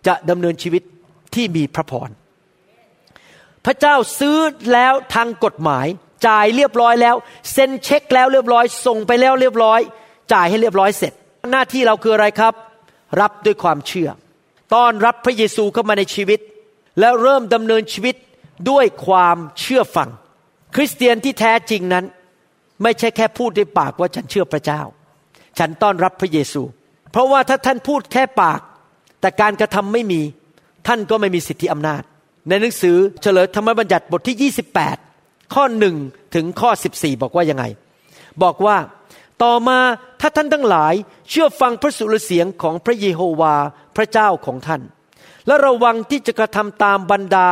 จะดำเนินชีวิตที่มีพระพร พระเจ้าซื้อแล้วทางกฎหมาย จ่ายเรียบร้อยแล้ว เซ็นเช็คแล้วเรียบร้อย ส่งไปแล้วเรียบร้อย จ่ายให้เรียบร้อยเสร็จ หน้าที่เราคืออะไรครับ รับด้วยความเชื่อ ต้อนรับพระเยซูเข้ามาในชีวิต แล้วเริ่มดำเนินชีวิตด้วยความเชื่อฟัง คริสเตียนที่แท้จริงนั้น ไม่ใช่แค่พูดด้วยปากว่าฉันเชื่อพระเจ้า ฉันต้อนรับพระเยซู เพราะว่าถ้าท่านพูดแค่ปาก แต่การกระทำไม่มีท่านก็ไม่มีสิทธิอำนาจ ในหนังสือเฉลยธรรมบัญญัติบทที่ 28 ข้อหนึ่งถึงข้อ 14 บอกว่ายังไง บอกว่าต่อมาถ้าท่านทั้งหลายเชื่อฟังพระสุรเสียงของพระเยโฮวาพระเจ้าของท่าน และระวังที่จะกระทำตามบรรดา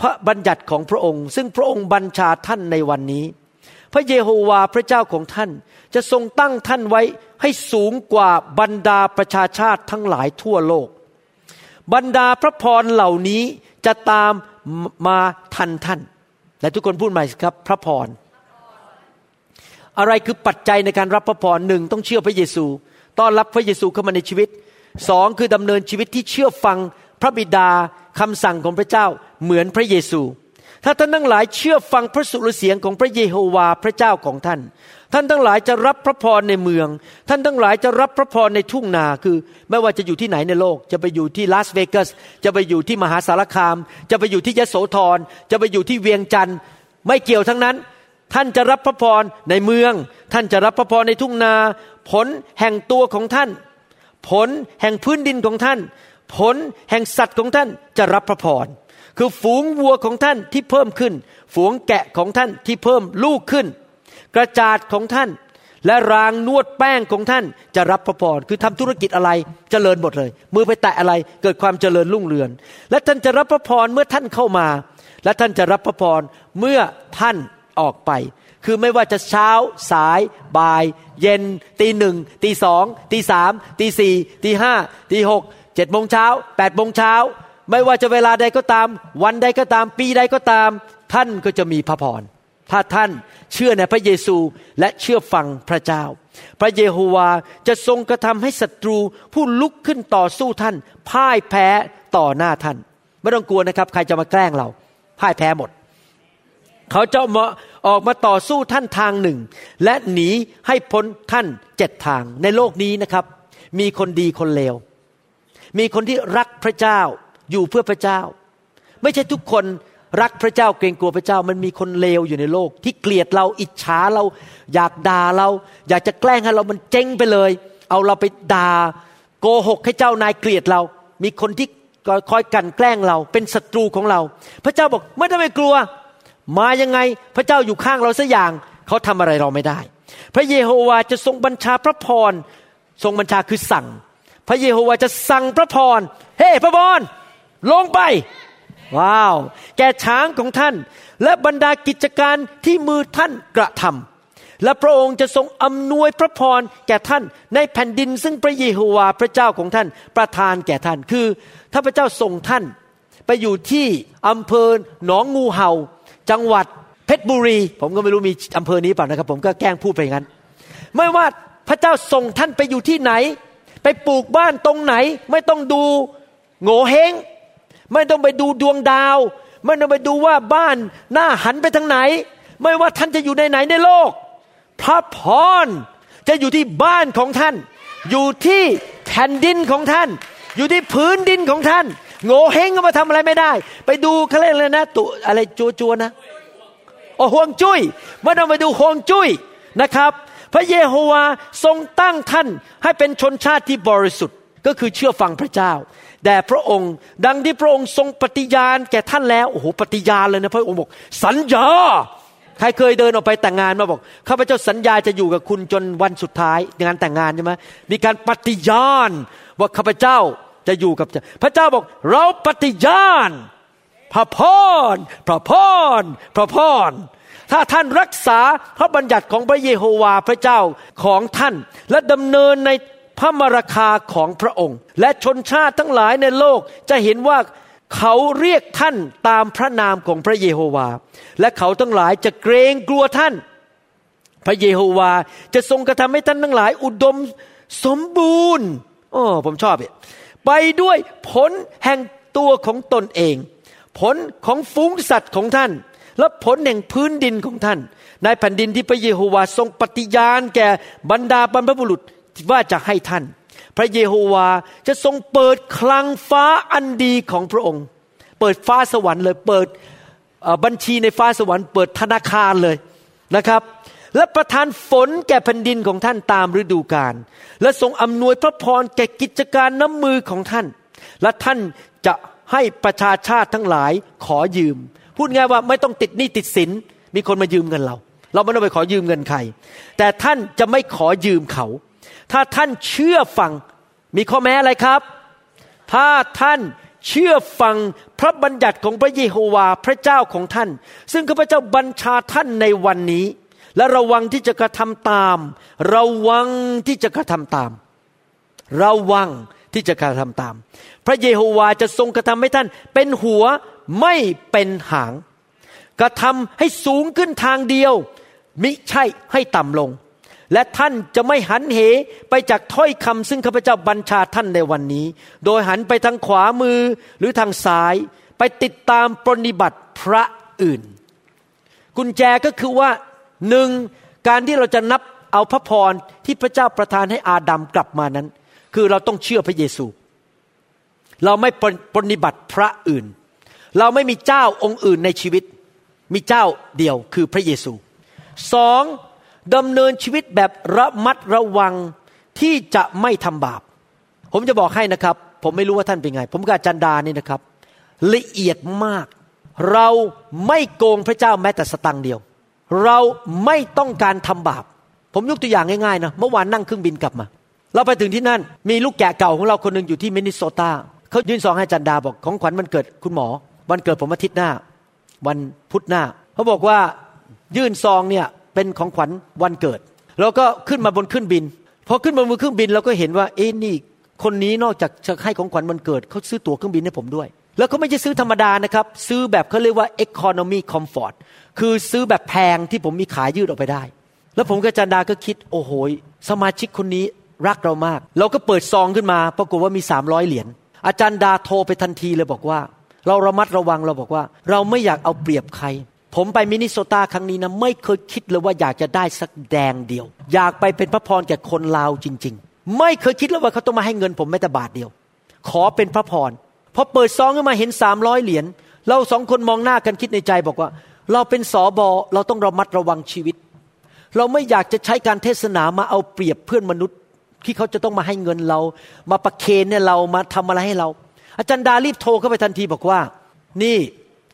พระบัญญัติของพระองค์ ซึ่งพระองค์บัญชาท่านในวันนี้ พระเยโฮวาพระเจ้าของท่าน จะทรงตั้งท่านไว้ให้สูงกว่าบรรดาประชาชาติทั้งหลายทั่วโลก บรรดาพระพรเหล่านี้จะตามมาทันท่านและทุกคนพูดใหม่ครับ พระพร อะไรคือปัจจัยในการรับพระพรหนึ่งต้องเชื่อพระเยซูต้อนรับพระเยซูเข้ามาในชีวิตสองคือดำเนินชีวิตที่เชื่อฟังพระบิดา คำสั่งของพระเจ้าเหมือนพระเยซู ถ้าท่านทั้งหลายเชื่อฟังพระสุรเสียงของพระเยโฮวาพระเจ้าของท่าน ท่านทั้งหลายจะรับพระพรในเมือง ท่านทั้งหลายจะรับพระพรในทุ่งนาคือ ไม่ว่าจะอยู่ที่ไหนในโลก จะไปอยู่ที่ลาสเวกัส จะไปอยู่ที่มหาสารคาม จะไปอยู่ที่ยโสธร จะไปอยู่ที่เวียงจันทร์ไม่เกี่ยวทั้งนั้น ท่านจะรับพระพรในเมือง ท่านจะรับพระพรในทุ่งนา ผลแห่งตัวของท่าน ผลแห่งพื้นดินของท่าน ผลแห่งสัตว์ของท่านจะรับพระพร คือฝูงวัวของท่านที่เพิ่มขึ้น ฝูงแกะของท่านที่เพิ่มลูกขึ้น กระจาดของท่าน และรางนวดแป้งของท่านจะรับพระพร คือทำธุรกิจอะไรจเจริญหมดเลย มือไปแตะอะไรเกิดความเจริญรุ่งเรือง และท่านจะรับพระพรเมื่อท่านเข้ามา และท่านจะรับพระพรเมื่อท่านออกไป คือไม่ว่าจะเช้าสาย บ่าย เย็น ตีหนึ่งตีสองตีสามตีสี่ตีห้าตีหก เจ็ดโมงเช้าแปดโมงเช้าไม่ว่าจะเวลาใดก็ตาม วันใดก็ตาม ปีใดก็ตาม ท่านก็จะมีพระพรถ้าท่านเชื่อในพระเยซูและเชื่อฟังพระเจ้า พระเยโฮวาจะทรงกระทำให้ศัตรูผู้ลุกขึ้นต่อสู้ท่าน พ่ายแพ้ต่อหน้าท่าน ไม่ต้องกลัวนะครับ ใครจะมาแกล้งเรา พ่ายแพ้หมด เขาจะมาออกมาต่อสู้ท่านทางหนึ่ง และหนีให้พ้นท่านเจ็ดทางในโลกนี้นะครับ มีคนดีคนเลว มีคนที่รักพระเจ้าอยู่เพื่อพระเจ้า ไม่ใช่ทุกคนรักพระเจ้าเกรงกลัวพระเจ้ามันมีคนเลวอยู่ในโลก ที่เกลียดเราอิจฉาเรา อยากด่าเรา อยากจะแกล้งให้เรามันเจ๊งไปเลย เอาเราไปด่าโกหกให้เจ้านายเกลียดเรา มีคนที่คอยกันแกล้งเราเป็นศัตรูของเรา พระเจ้าบอกไม่ต้องไปกลัว มายังไงพระเจ้าอยู่ข้างเราสักอย่างเขาทำอะไรเราไม่ได้ พระเยโฮวาจะทรงบัญชาพระพรทรงบัญชาคือสั่ง พระเยโฮวาจะสั่งพระพร เฮ้พระพร ลงไป ว้าว แก่ช้างของท่าน และบรรดากิจการที่มือท่านกระทำและพระองค์จะทรงอำนวยพระพรแก่ท่านในแผ่นดิน ซึ่งพระเยโฮวาพระเจ้าของท่านประทานแก่ท่าน คือถ้าพระเจ้าส่งท่าน ไปอยู่ที่อำเภอหนองงูเห่า จังหวัดเพชรบุรี ผมก็ไม่รู้มีอำเภอนี้เปล่านะครับ ผมก็แกล้งพูดไปงั้น ไม่ว่าพระเจ้าส่งท่านไปอยู่ที่ไหน ไปปลูกบ้านตรงไหน ไม่ต้องดูโง่เฮงไม่ต้องไปดูดวงดาว ไม่ต้องไปดูว่าบ้านหน้าหันไปทางไหน ไม่ว่าท่านจะอยู่ในไหนในโลก พระพรจะอยู่ที่บ้านของท่าน อยู่ที่แผ่นดินของท่าน อยู่ที่พื้นดินของท่าน โง่เฮงก็มาทำอะไรไม่ได้ ไปดูเขาเรียกอะไรนะตุอะไรจัวจัวนะโอ้ห่วงจุย้ยไม่ต้องไปดูห่วงจุ้ยนะครับ พระเยโฮวาทรงตั้งท่านให้เป็นชนชาติที่บริสุทธิ์ก็คือเชื่อฟังพระเจ้าแด่พระองค์ ดังที่พระองค์ทรงปฏิญาณแก่ท่านแล้วโอ้โหปฏิญาณเลยนะพระองค์บอกสัญญาใครเคยเดินออกไปแต่งงานมาบอกข้าพเจ้าสัญญาจะอยู่กับคุณจนวันสุดท้ายงานแต่งงานใช่ไหมมีการปฏิญาณว่าข้าพเจ้าจะอยู่กับพระเจ้าบอก เราปฏิญาณ พระพรพระพรพระพร ถ้าท่านรักษาพระบัญญัติของพระเยโฮวาพระเจ้าของท่าน และดำเนินในพระมราคาของพระองค์ และชนชาติทั้งหลายในโลกจะเห็นว่าเขาเรียกท่านตามพระนามของพระเยโฮวา และเขาทั้งหลายจะเกรงกลัวท่าน พระเยโฮวาจะทรงกระทำให้ท่านทั้งหลายอุดมสมบูรณ์โอ้ผมชอบเไปด้วยผลแห่งตัวของตนเอง ผลของฟุ้งสัตว์ของท่าน และผลแห่งพื้นดินของท่าน ในแผ่นดินที่พระเยโฮวาทรงปฏิญาณแก่บรรดาบรรพบุรุษว่าจะให้ท่าน พระเยโฮวาจะทรงเปิดคลังฟ้าอันดีของพระองค์ เปิดฟ้าสวรรค์เลยเปิดบัญชีในฟ้าสวรรค์เปิดธนาคารเลยนะครับ และประทานฝนแก่แผ่นดินของท่านตามฤดูกาลและทรงอำนวยพระพรแก่กิจการน้ำมือของท่าน และท่านจะให้ประชาชาติทั้งหลายขอยืม พูดง่ายว่าไม่ต้องติดหนี้ติดสิน มีคนมายืมเงินเรา เราไม่ต้องไปขอยืมเงินใคร แต่ท่านจะไม่ขอยืมเขา ถ้าท่านเชื่อฟัง มีข้อแม้อะไรครับ ถ้าท่านเชื่อฟังพระบัญญัติของพระเยโฮวาพระเจ้าของท่าน ซึ่งข้าพเจ้าบัญชาท่านในวันนี้ และระวังที่จะกระทำตาม ระวังที่จะกระทำตาม ระวังที่จะกระทำตาม พระเยโฮวาจะทรงกระทำให้ท่าน เป็นหัว ไม่เป็นหาง กระทำให้สูงขึ้นทางเดียว มิใช่ให้ต่ำลง และท่านจะไม่หันเหไปจากถ้อยคำซึ่งข้าพเจ้าบัญชาท่านในวันนี้ โดยหันไปทางขวามือหรือทางซ้าย ไปติดตามปรนิบัติพระอื่น กุญแจก็คือว่าหนึ่งการที่เราจะนับเอาพระพรที่พระเจ้าประทานให้อาดัมกลับมานั้น คือเราต้องเชื่อพระเยซู เราไม่ปรนิบัติพระอื่น เราไม่มีเจ้าองค์อื่นในชีวิต มีเจ้าเดียวคือพระเยซูสองดำเนินชีวิตแบบระมัดระวังที่จะไม่ทำบาป ผมจะบอกให้นะครับ ผมไม่รู้ว่าท่านเป็นไง ผมกับจันดานี่นะครับ ละเอียดมาก เราไม่โกงพระเจ้าแม้แต่สตังเดียว เราไม่ต้องการทำบาป ผมยกตัวอย่างง่ายๆนะเมื่อวานนั่งเครื่องบินกลับมา เราไปถึงที่นั่น มีลูกแกะเก่าของเราคนหนึ่งอยู่ที่มินนิโซตาเขายื่นซองให้จันดาบอกของขวัญวันเกิดคุณหมอ วันเกิดผมอาทิตย์หน้า วันพุธหน้า เขาบอกว่ายื่นซองเนี่ยเป็นของขวัญวันเกิดเราก็ขึ้นมาบนเครื่องบินพอขึ้นมาบนเครื่องบินเราก็เห็นว่าเอ๊นี่คนนี้นอกจากจะให้ของขวัญวันเกิดเขาซื้อตั๋วเครื่องบินให้ผมด้วย แล้วเขาไม่ใช่ซื้อธรรมดานะครับ ซื้อแบบเขาเรียกว่า economy comfort คือซื้อแบบแพงที่ผมมีขายยืดออกไปได้ แล้วผมกับจันดาก็คิดโอ้โหสมาชิกคนนี้รักเรามาก เราก็เปิดซองขึ้นมา ปรากฏว่ามีสามร้อยเหรียญอาจารย์ดาโทรไปทันทีเลยบอกว่า เราระมัดระวังเราบอกว่า เราไม่อยากเอาเปรียบใคร ผมไปมินิโซตาครั้งนี้นะไม่เคยคิดเลยว่าอยากจะได้สักแดงเดียว อยากไปเป็นพระพรแก่คนลาวจริง ๆ ไม่เคยคิดเลยว่าเขาต้องมาให้เงินผมแม้แต่บาทเดียว ขอเป็นพระพรพอเปิดซองขึ้นมาเห็นสามร้อยเหรียญเราสองคนมองหน้ากันคิดในใจบอกว่า เราเป็นสอบอเราต้องระมัดระวังชีวิต เราไม่อยากจะใช้การเทศนามาเอาเปรียบเพื่อนมนุษย์ ที่เขาจะต้องมาให้เงินเรา มาประเคนเนี่ยเรามาทำอะไรให้เรา อาจารย์ดารีบโทรเข้าไปทันทีบอกว่า นี่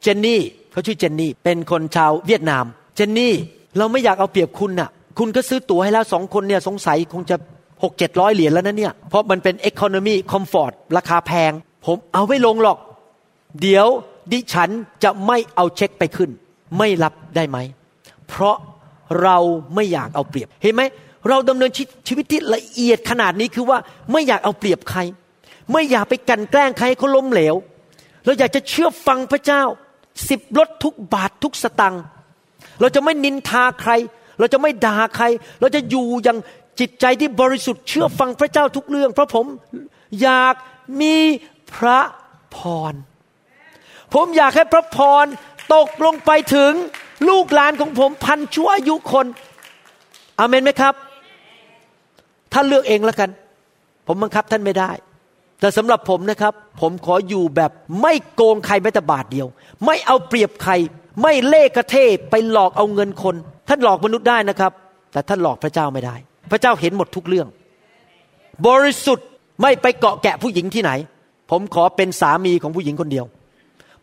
เจนนี่เขาชื่อเจนนี่เป็นคนชาวเวียดนาม เจนนี่เราไม่อยากเอาเปรียบคุณน่ะ คุณก็ซื้อตั๋วให้แล้วสองคนเนี่ยสงสัยคงจะหกเจ็ดร้อยเหรียญแล้วนะเนี่ย เพราะมันเป็นเอคอนมีคอมฟอร์ตราคาแพง ผมเอาไม่ลงหรอก เดี๋ยวดิฉันจะไม่เอาเช็คไปขึ้น ไม่รับได้ไหม เพราะเราไม่อยากเอาเปรียบ เห็นไหม เราดำเนินชีวิตที่ละเอียดขนาดนี้คือว่าไม่อยากเอาเปรียบใคร ไม่อยากไปกันแกล้งใครเขาล้มเหลว เราอยากจะเชื่อฟังพระเจ้า สิบลดทุกบาททุกสตังค์เราจะไม่นินทาใคร เราจะไม่ด่าใคร เราจะอยู่อย่างจิตใจที่บริสุทธิ์เชื่อฟังพระเจ้าทุกเรื่อง เพราะผมอยากมีพระพร ผมอยากให้พระพรตกลงไปถึงลูกหลานของผมพันชั่วอายุคนอเมนไหมครับ ท่านเลือกเองแล้วกัน ผมบังคับท่านไม่ได้ แต่สำหรับผมนะครับ ผมขออยู่แบบไม่โกงใครแม้แต่บาทเดียว ไม่เอาเปรียบใคร ไม่เล่กระเทไปหลอกเอาเงินคน ท่านหลอกมนุษย์ได้นะครับ แต่ท่านหลอกพระเจ้าไม่ได้ พระเจ้าเห็นหมดทุกเรื่อง บริสุทธิ์ไม่ไปเกาะแกะผู้หญิงที่ไหน ผมขอเป็นสามีของผู้หญิงคนเดียว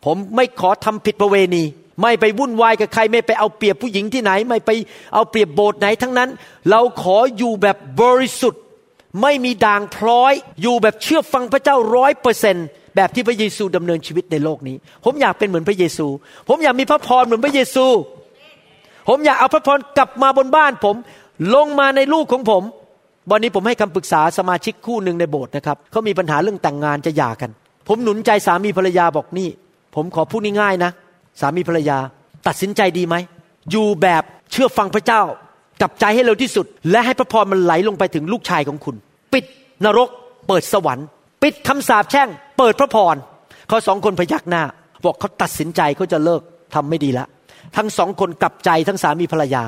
ผมไม่ขอทำผิดประเวณี ไม่ไปวุ่นวายกับใคร ไม่ไปเอาเปรียบผู้หญิงที่ไหน ไม่ไปเอาเปรียบโบสถ์ไหนทั้งนั้น เราขออยู่แบบบริสุทธิ์ ไม่มีด่างพร้อย อยู่แบบเชื่อฟังพระเจ้าร้อยเปอร์เซนแบบที่พระเยซูดำเนินชีวิตในโลกนี้ ผมอยากเป็นเหมือนพระเยซู ผมอยากมีพระพรเหมือนพระเยซู ผมอยากเอาพระพรกลับมาบนบ้านผม ลงมาในลูกของผม วันนี้ผมให้คำปรึกษาสมาชิกคู่หนึ่งในโบสถ์นะครับเขามีปัญหาเรื่องแต่งงานจะหย่ากัน ผมหนุนใจสามีภรรยาบอกนี่ ผมขอพูดง่ายๆนะ สามีภรรยา ตัดสินใจดีไหมอยู่แบบเชื่อฟังพระเจ้า กับใจให้เร็วที่สุด และให้พระพรมันไหลลงไปถึงลูกชายของคุณ ปิดนรก เปิดสวรรค์ ปิดคำสาปแช่ง เปิดพระพรเขาสองคนพยักหน้า บอกเขาตัดสินใจเขาจะเลิกทำไม่ดีละ ทั้งสองคนกลับใจทั้งสามีภรรยา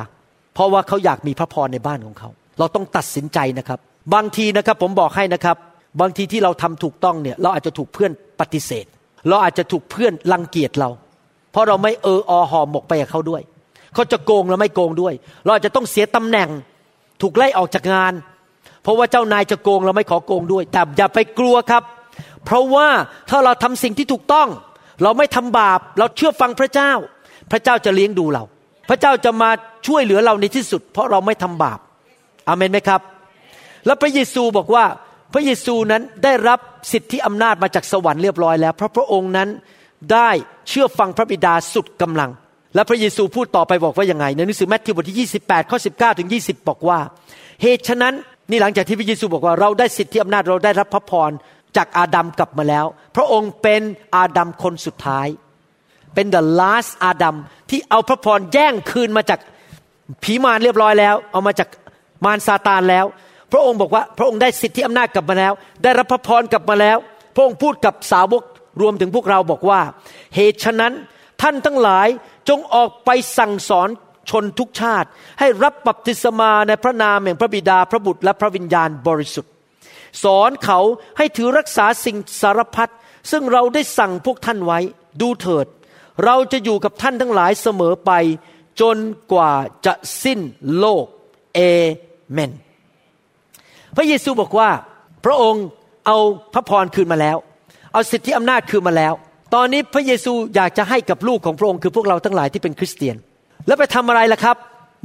เพราะว่าเขาอยากมีพระพรในบ้านของเขา เราต้องตัดสินใจนะครับ บางทีนะครับผมบอกให้นะครับ บางทีที่เราทำถูกต้องเนี่ย เราอาจจะถูกเพื่อนปฏิเสธ เราอาจจะถูกเพื่อนรังเกียจเรา เพราะเราไม่เอออหอหมกไปกับเขาด้วย เขาจะโกงเราไม่โกงด้วย เราอาจจะต้องเสียตำแหน่ง ถูกไล่ออกจากงาน เพราะว่าเจ้านายจะโกงเราไม่ขอโกงด้วย แต่อย่าไปกลัวครับ เพราะว่าถ้าเราทำสิ่งที่ถูกต้อง เราไม่ทำบาป เราเชื่อฟังพระเจ้า พระเจ้าจะเลี้ยงดูเรา พระเจ้าจะมาช่วยเหลือเราในที่สุด เพราะเราไม่ทำบาปอามนไหมครับ แล้วพระเยซูบอกว่าพระเยซูนั้นได้รับสิทธิอำนาจมาจากสวรรค์เรียบร้อยแล้ว เพราะพระองค์นั้นได้เชื่อฟังพระบิดาสุดกำลัง และพระเยซูพูดต่อไปบอกว่ายังไงในหนังสือแมทธิวบทที่ 28 ข้อ 19 ถึง 20 บอกว่า เหตุฉะนั้นนี่หลังจากที่พระเยซูบอกว่าเราได้สิทธิอำนาจเราได้รับพระพรจากอาดัมกลับมาแล้ว พระองค์เป็นอาดัมคนสุดท้าย เป็น the last อาดัมที่เอาพระพรแย่งคืนมาจากผีมารเรียบร้อยแล้ว เอามาจากมารซาตานแล้ว พระองค์บอกว่าพระองค์ได้สิทธิอำนาจกลับมาแล้ว ได้รับพระพรกลับมาแล้ว พระองค์พูดกับสาวกรวมถึงพวกเราบอกว่า เหตุฉะนั้นท่านทั้งหลาย จงออกไปสั่งสอนชนทุกชาติ ให้รับบัพติศมาในพระนามแห่งพระบิดาพระบุตรและพระวิญญาณบริสุทธิ์ สอนเขาให้ถือรักษาสิ่งสารพัดซึ่งเราได้สั่งพวกท่านไว้ ดูเถิด เราจะอยู่กับท่านทั้งหลายเสมอไป จนกว่าจะสิ้นโลกเอเมน พระเยซูบอกว่า พระองค์เอาพระพรคืนมาแล้ว เอาสิทธิอำนาจคืนมาแล้ว ตอนนี้พระเยซูอยากจะให้กับลูกของพระองค์คือพวกเราทั้งหลายที่เป็นคริสเตียน แล้วไปทำอะไรล่ะครับ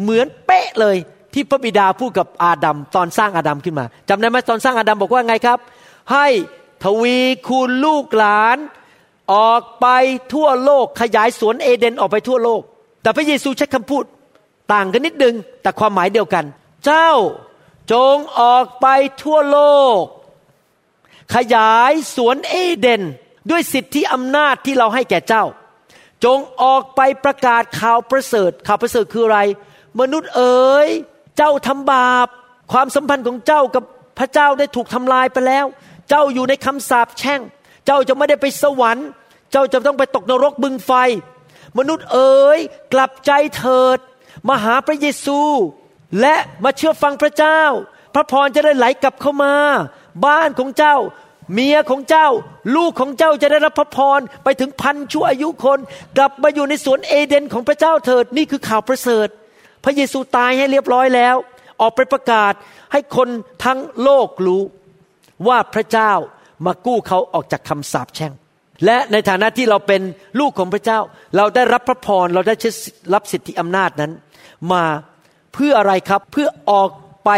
เหมือนเป๊ะเลยที่พระบิดาพูดกับอาดัมตอนสร้างอาดัมขึ้นมาจำได้ไหมตอนสร้างอาดัมบอกว่าไงครับ ให้ทวีคูณลูกหลานออกไปทั่วโลกขยายสวนเอเดนออกไปทั่วโลก แต่พระเยซูใช้คำพูดต่างกันนิดนึง แต่ความหมายเดียวกัน เจ้าจงออกไปทั่วโลก ขยายสวนเอเดน ด้วยสิทธิอำนาจที่เราให้แก่เจ้า จงออกไปประกาศข่าวประเสริฐ ข่าวประเสริฐคืออะไร มนุษย์เอ๋ยเจ้าทำบาป ความสัมพันธ์ของเจ้ากับพระเจ้าได้ถูกทำลายไปแล้ว เจ้าอยู่ในคำสาปแช่ง เจ้าจะไม่ได้ไปสวรรค์ เจ้าจะต้องไปตกนรกบึงไฟ มนุษย์เอ๋ยกลับใจเถิด มาหาพระเยซู และมาเชื่อฟังพระเจ้า พระพรจะได้ไหลกลับเข้ามา บ้านของเจ้า เมียของเจ้า ลูกของเจ้าจะได้รับพระพรไปถึงพันชั่วอายุคน กลับมาอยู่ในสวนเอเดนของพระเจ้าเถิดนี่คือข่าวประเสริฐ พระเยซูตายให้เรียบร้อยแล้ว ออกไปประกาศให้คนทั้งโลกรู้ ว่าพระเจ้ามากู้เขาออกจากคำสาปแช่ง และในฐานะที่เราเป็นลูกของพระเจ้า เราได้รับพระพรเราได้รับสิทธิอำนาจนั้น มาเพื่ออะไรครับเพื่อออกไป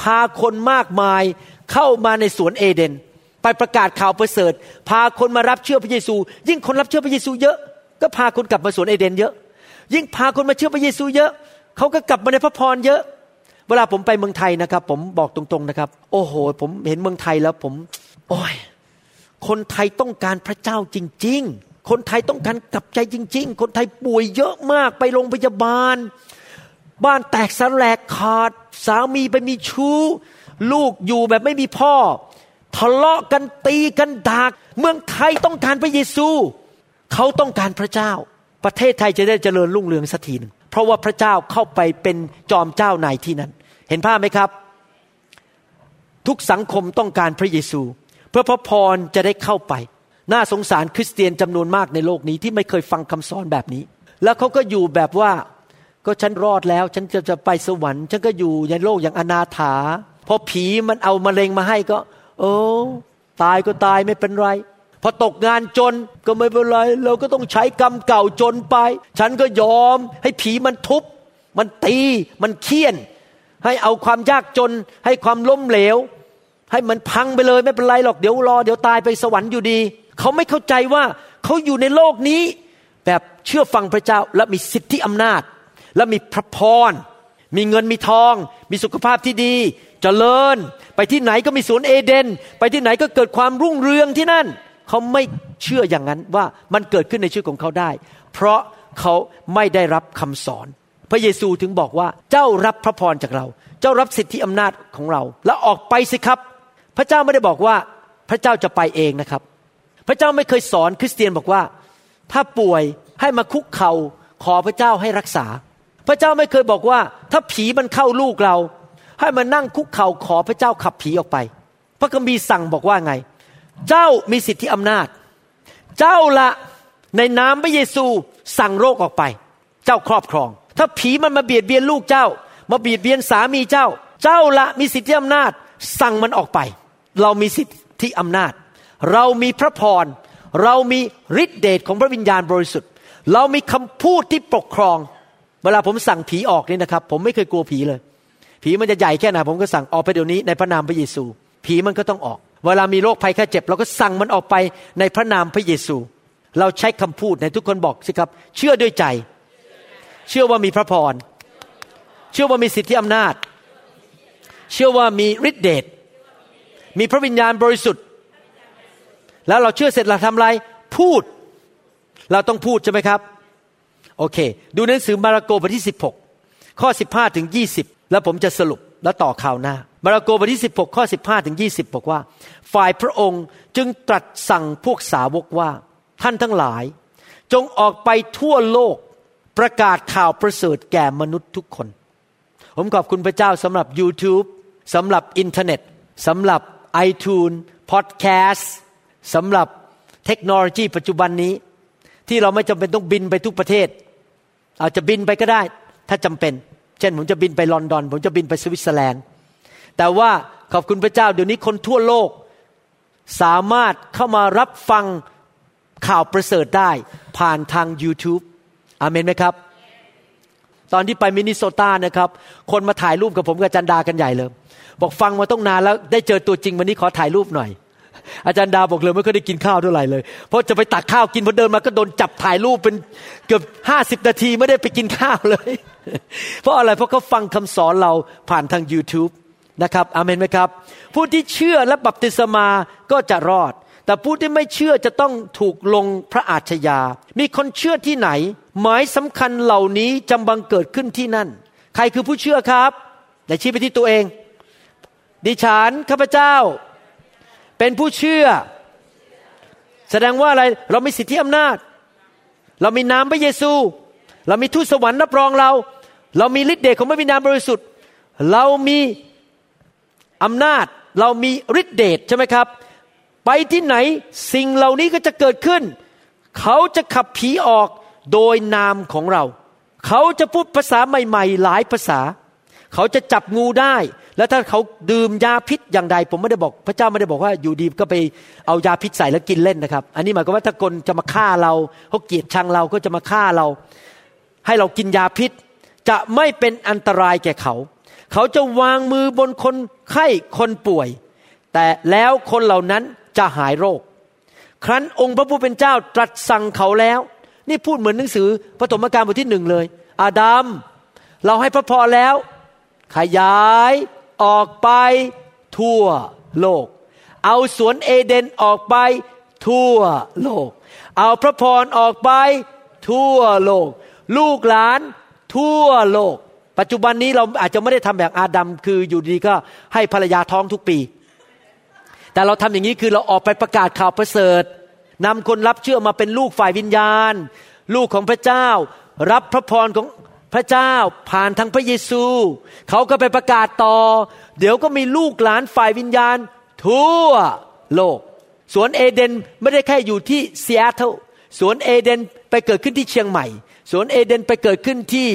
พาคนมากมายเข้ามาในสวนเอเดน ไปประกาศข่าวประเสริฐ พาคนมารับเชื่อพระเยซู ยิ่งคนรับเชื่อพระเยซูเยอะ ก็พาคนกลับมาสวนเอเดนเยอะ ยิ่งพาคนมาเชื่อพระเยซูเยอะเขาก็กลับมาในพระพรเยอะ เวลาผมไปเมืองไทยนะครับ ผมบอกตรงๆนะครับ โอ้โห ผมเห็นเมืองไทยแล้วผม โอ้ยคนไทยต้องการพระเจ้าจริง ๆ คนไทยต้องการกลับใจจริง ๆ คนไทยป่วยเยอะมากไปโรงพยาบาล บ้านแตกสลกขาด สามีไปมีชู้ ลูกอยู่แบบไม่มีพ่อ ทะเลาะกันตีกันดากเมืองไทยต้องการพระเยซู เขาต้องการพระเจ้า ประเทศไทยจะได้เจริญรุ่งเรืองสักทีนึงเพราะว่าพระเจ้าเข้าไปเป็นจอมเจ้านายที่นั้น เห็นภาพไหมครับ ทุกสังคมต้องการพระเยซู เพื่อพระพรจะได้เข้าไป น่าสงสารคริสเตียนจำนวนมากในโลกนี้ที่ไม่เคยฟังคำสอนแบบนี้ แล้วเขาก็อยู่แบบว่าก็ฉันรอดแล้ว ฉันจะจะไปสวรรค์ ฉันก็อยู่ในโลกอย่างอนาถาพอผีมันเอามะเร็งมาให้ก็ โอ้ตายก็ตายไม่เป็นไร พอตกงานจนก็ไม่เป็นไร เราก็ต้องใช้กรรมเก่าจนไป ฉันก็ยอมให้ผีมันทุบ มันตีมันเคี่ยน ให้เอาความยากจน ให้ความล้มเหลว ให้มันพังไปเลยไม่เป็นไรหรอกเดี๋ยวรอ เดี๋ยวตายไปสวรรค์อยู่ดี เขาไม่เข้าใจว่าเขาอยู่ในโลกนี้ แบบเชื่อฟังพระเจ้าและมีสิทธิอำนาจ และมีพระพรมีเงินมีทอง มีสุขภาพที่ดี จเจริญ ไปที่ไหนก็มีสวนเอเดน ไปที่ไหนก็เกิดความรุ่งเรืองที่นั่น เขาไม่เชื่ออย่างนั้นว่ามันเกิดขึ้นในชีวิตของเขาได้ เพราะเขาไม่ได้รับคำสอน พระเยซูถึงบอกว่าเจ้ารับพระพรจากเรา เจ้ารับสิทธิอำนาจของเรา แล้วออกไปสิครับ พระเจ้าไม่ได้บอกว่าพระเจ้าจะไปเองนะครับ พระเจ้าไม่เคยสอนคริสเตียนบอกว่า ถ้าป่วยให้มาคุกเขา่าขอพระเจ้าให้รักษา พระเจ้าไม่เคยบอกว่า ถ้าผีมันเข้าลูกเรา ให้มานั่งคุกเข่าขอพระเจ้าขับผีออกไป พระคัมภีร์สั่งบอกว่าไง เจ้ามีสิทธิอำนาจ เจ้าละในนามพระเยซูสั่งโรคออกไป เจ้าครอบครอง ถ้าผีมันมาเบียดเบียนลูกเจ้า มาเบียดเบียนสามีเจ้า เจ้าละมีสิทธิอำนาจ สั่งมันออกไป เรามีสิทธิอำนาจ เรามีพระพร เรามีฤทธิเดชของพระวิญญาณบริสุทธิ์ เรามีคำพูดที่ปกครอง เวลาผมสั่งผีออกนี่นะครับ ผมไม่เคยกลัวผีเลย ผีมันจะใหญ่แค่ไหนผมก็สั่งออกไปเดี๋ยวนี้ในพระนามพระเยซู ผีมันก็ต้องออก เวลามีโรคภัยแค่เจ็บ เราก็สั่งมันออกไปในพระนามพระเยซู เราใช้คำพูดในทุกคนบอกสิครับ เชื่อด้วยใจ เชื่อว่ามีพระพร เชื่อว่ามีสิทธิอำนาจ เชื่อว่ามีฤทธิเดช มีพระวิญญาณบริสุทธิ์ แล้วเราเชื่อเสร็จเราทำอะไร พูด เราต้องพูดใช่ไหมครับ โอเค ดูหนังสือมาระโกบทที่ 16 ข้อ 15ถึง20 แล้วผมจะสรุปแล้วต่อข่าวหน้า มาระโกบทที่ 16 ข้อ 15 ถึง 20 บอกว่า ฝ่ายพระองค์จึงตรัสสั่งพวกสาวกว่า ท่านทั้งหลาย จงออกไปทั่วโลกประกาศข่าวประเสริฐแก่มนุษย์ทุกคน ผมขอบคุณพระเจ้าสำหรับ YouTube สำหรับอินเทอร์เน็ตสำหรับ iTunes Podcast สำหรับเทคโนโลยีปัจจุบันนี้ ที่เราไม่จำเป็นต้องบินไปทุกประเทศ อาจจะบินไปก็ได้ ถ้าจำเป็น เช่นผมจะบินไปลอนดอน ผมจะบินไปสวิตเซอร์แลนด์ แต่ว่าขอบคุณพระเจ้า เดี๋ยวนี้คนทั่วโลกสามารถเข้ามารับฟังข่าวประเสริฐได้ผ่านทาง YouTube อามนไหมครับ ตอนที่ไปมินิโซตานะครับ คนมาถ่ายรูปกับผมกับจันดากันใหญ่เลย บอกฟังมาต้องนานแล้วได้เจอตัวจริงวันนี้ขอถ่ายรูปหน่อย อาจารย์ดาบอกเลยไม่เคยได้กินข้าวเท่าไหร่เลย เพราะจะไปตักข้าวกินพอเดินมาก็โดนจับถ่ายรูปเป็นเกือบห้าสิบนาทีไม่ได้ไปกินข้าวเลย เพราะอะไรเพราะเขาฟังคำสอนเราผ่านทาง YouTube นะครับอเมนไหมครับ ผู้ที่เชื่อและบัพติศมาก็จะรอด แต่ผู้ที่ไม่เชื่อจะต้องถูกลงพระอาชญา มีคนเชื่อที่ไหน หมายสำคัญเหล่านี้จำบังเกิดขึ้นที่นั่น ใครคือผู้เชื่อครับแต่ชี้ไปที่ตัวเอง ดิฉันข้าพเจ้า เป็นผู้เชื่อ แสดงว่าอะไร เรามีสิทธิอำนาจ เรามีนามพระเยซู เรามีทูตสวรรค์รับรองเรา เรามีฤทธิ์เดชของพระวิญญาณบริสุทธิ์ เรามีอำนาจ เรามีฤทธิ์เดชใช่ไหมครับ ไปที่ไหนสิ่งเหล่านี้ก็จะเกิดขึ้น เขาจะขับผีออกโดยนามของเรา เขาจะพูดภาษาใหม่ ๆ หลายภาษา เขาจะจับงูได้ แล้วถ้าเขาดื่มยาพิษอย่างใด ผมไม่ได้บอก พระเจ้าไม่ได้บอกว่าอยู่ดีก็ไปเอายาพิษใส่แล้วกินเล่นนะครับ อันนี้หมายความว่าถ้าคนจะมาฆ่าเราเขาเกลียดชังเราก็จะมาฆ่าเรา ให้เรากินยาพิษ จะไม่เป็นอันตรายแก่เขา เขาจะวางมือบนคนไข้คนป่วย แต่แล้วคนเหล่านั้นจะหายโรค ครั้นองค์พระผู้เป็นเจ้าตรัสสั่งเขาแล้ว นี่พูดเหมือนหนังสือปฐมกาลบทที่หนึ่งเลย อาดัมเราให้พระพรแล้ว ขยาย ออกไปทั่วโลก เอาสวนเอเดนออกไปทั่วโลก เอาพระพรออกไปทั่วโลก ลูกหลานทั่วโลก ปัจจุบันนี้เราอาจจะไม่ได้ทำแบบอาดัมคืออยู่ดีก็ให้ภรรยาท้องทุกปี แต่เราทำอย่างนี้คือเราออกไปประกาศข่าวประเสริฐนำคนรับเชื่อมาเป็นลูกฝ่ายวิญญาณ ลูกของพระเจ้า รับพระพรของ พระเจ้าผ่านทางพระเยซู เขาก็ไปประกาศต่อ เดี๋ยวก็มีลูกหลานฝ่ายวิญญาณ ทั่วโลก สวนเอเดนไม่ได้แค่อยู่ที่ซีแอตเทิลสวนเอเดนไปเกิดขึ้นที่เชียงใหม่ สวนเอเดนไปเกิดขึ้นที่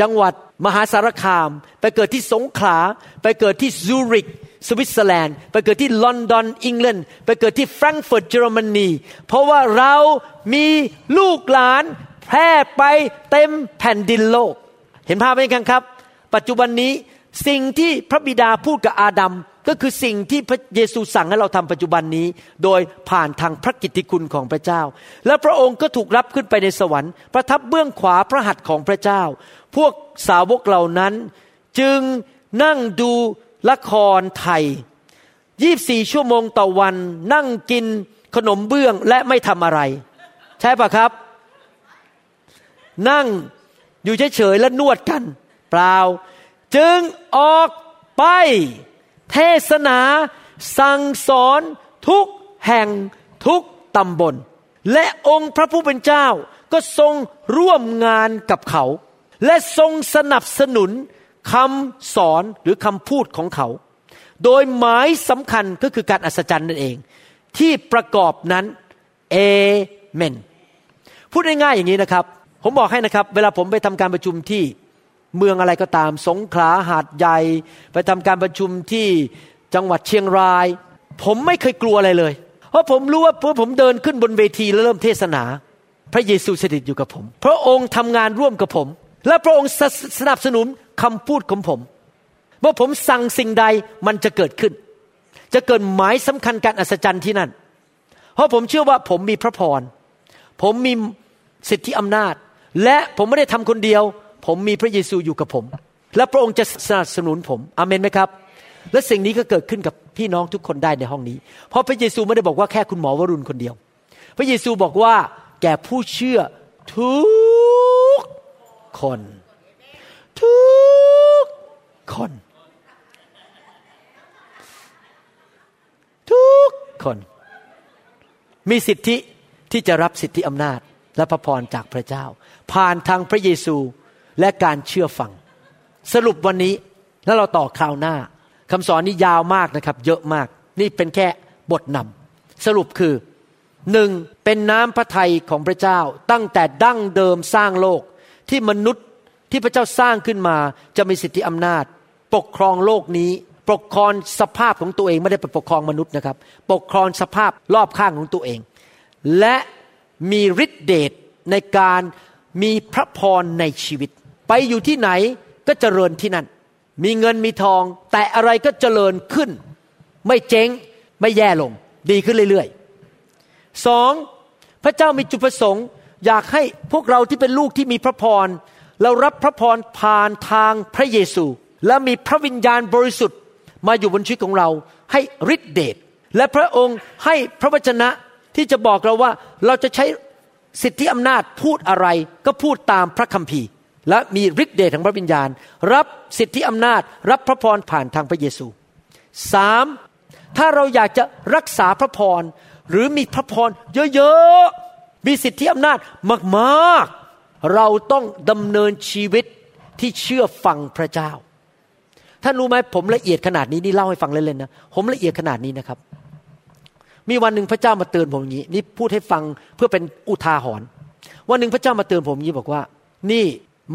จังหวัดมหาสารคาม ไปเกิดที่สงขลา ไปเกิดที่ซูริก สวิตเซอร์แลนด์ ไปเกิดที่ลอนดอนอังกฤษไปเกิดที่แฟรงก์เฟิร์ตเยอรมนี เพราะว่าเรามีลูกหลาน แพร่ไปเต็มแผ่นดินโลก เห็นภาพไหมครับ ปัจจุบันนี้สิ่งที่พระบิดาพูดกับอาดัมก็คือสิ่งที่พระเยซูสั่งให้เราทำปัจจุบันนี้ โดยผ่านทางพระกิตติคุณของพระเจ้า และพระองค์ก็ถูกรับขึ้นไปในสวรรค์ ประทับเบื้องขวาพระหัตถ์ของพระเจ้า พวกสาวกเหล่านั้น จึงนั่งดูละครไทยยี่สี่ชั่วโมงต่อวัน นั่งกินขนมเบื้องและไม่ทำอะไร ใช่ปะครับ นั่งอยู่เฉยๆและนวดกัน เปล่า จึงออกไป เทศนา สั่งสอนทุกแห่งทุกตำบล และองค์พระผู้เป็นเจ้าก็ทรงร่วมงานกับเขา และทรงสนับสนุนคำสอนหรือคำพูดของเขา โดยหมายสำคัญก็คือการอัศจรรย์นั่นเอง ที่ประกอบนั้นเอเมนพูดง่ายๆอย่างนี้นะครับ ผมบอกให้นะครับ เวลาผมไปทำการประชุมที่เมืองอะไรก็ตาม สงขลาหาดใหญ่ ไปทำการประชุมที่จังหวัดเชียงราย ผมไม่เคยกลัวอะไรเลย เพราะผมรู้ว่าเมื่อผมเดินขึ้นบนเวทีแล้วเริ่มเทศนา พระเยซูสถิตอยู่กับผม พระองค์ทำงานร่วมกับผม และพระองค์สนับสนุนคำพูดของผมเมื่อผมสั่งสิ่งใดมันจะเกิดขึ้น จะเกิดหมายสำคัญการอัศจรรย์ที่นั่น เพราะผมเชื่อว่าผมมีพระพรผมมีสิทธิอำนาจ และผมไม่ได้ทำคนเดียว ผมมีพระเยซูอยู่กับผม และพระองค์จะสนับสนุนผมอเมนไหมครับ และสิ่งนี้ก็เกิดขึ้นกับพี่น้องทุกคนได้ในห้องนี้ เพราะพระเยซูไม่ได้บอกว่าแค่คุณหมอวรุณคนเดียว พระเยซูบอกว่าแก่ผู้เชื่อทุกคน ทุกคน ทุกคน มีสิทธิที่จะรับสิทธิอำนาจและพระพรจากพระเจ้า ผ่านทางพระเยซูและการเชื่อฟัง สรุปวันนี้แล้วเราต่อคราวหน้าคำสอนนี้ยาวมากนะครับ เยอะมาก นี่เป็นแค่บทนำสรุปคือหนึ่งเป็นน้ำพระทัยของพระเจ้า ตั้งแต่ดั้งเดิมสร้างโลกที่มนุษย์ที่พระเจ้าสร้างขึ้นมาจะมีสิทธิอำนาจ ปกครองโลกนี้ ปกครองสภาพของตัวเองไม่ได้ไปปกครองมนุษย์นะครับ ปกครองสภาพรอบข้างของตัวเอง และมีฤทธิเดชในการ มีพระพรในชีวิต ไปอยู่ที่ไหนก็เจริญที่นั่น มีเงินมีทอง แต่อะไรก็เจริญขึ้น ไม่เจ๊งไม่แย่ลง ดีขึ้นเรื่อยๆสองพระเจ้ามีจุดประสงค์ อยากให้พวกเราที่เป็นลูกที่มีพระพรเรารับพระพรผ่านทางพระเยซู และมีพระวิญญาณบริสุทธิ์มาอยู่บนชีวิตของเราให้ฤทธิเดชและพระองค์ให้พระวจนะที่จะบอกเราว่าเราจะใช้ สิทธิอำนาจพูดอะไรก็พูดตามพระคัมภีร์ และมีฤทธิเดชของพระวิญญาณ รับสิทธิอำนาจ รับพระพรผ่านทางพระเยซูสามถ้าเราอยากจะรักษาพระพรหรือมีพระพรเยอะๆมีสิทธิอำนาจมากๆ เราต้องดำเนินชีวิตที่เชื่อฟังพระเจ้าท่านรู้ไหมผมละเอียดขนาดนี้นี่เล่าให้ฟังเล่นๆนะผมละเอียดขนาดนี้นะครับ มีวันหนึ่งพระเจ้ามาเตือนผมอย่างนี้นี่พูดให้ฟังเพื่อเป็นอุทาหรณ์วันหนึ่งพระเจ้ามาเตือนผมอย่างนี้บอกว่า นี่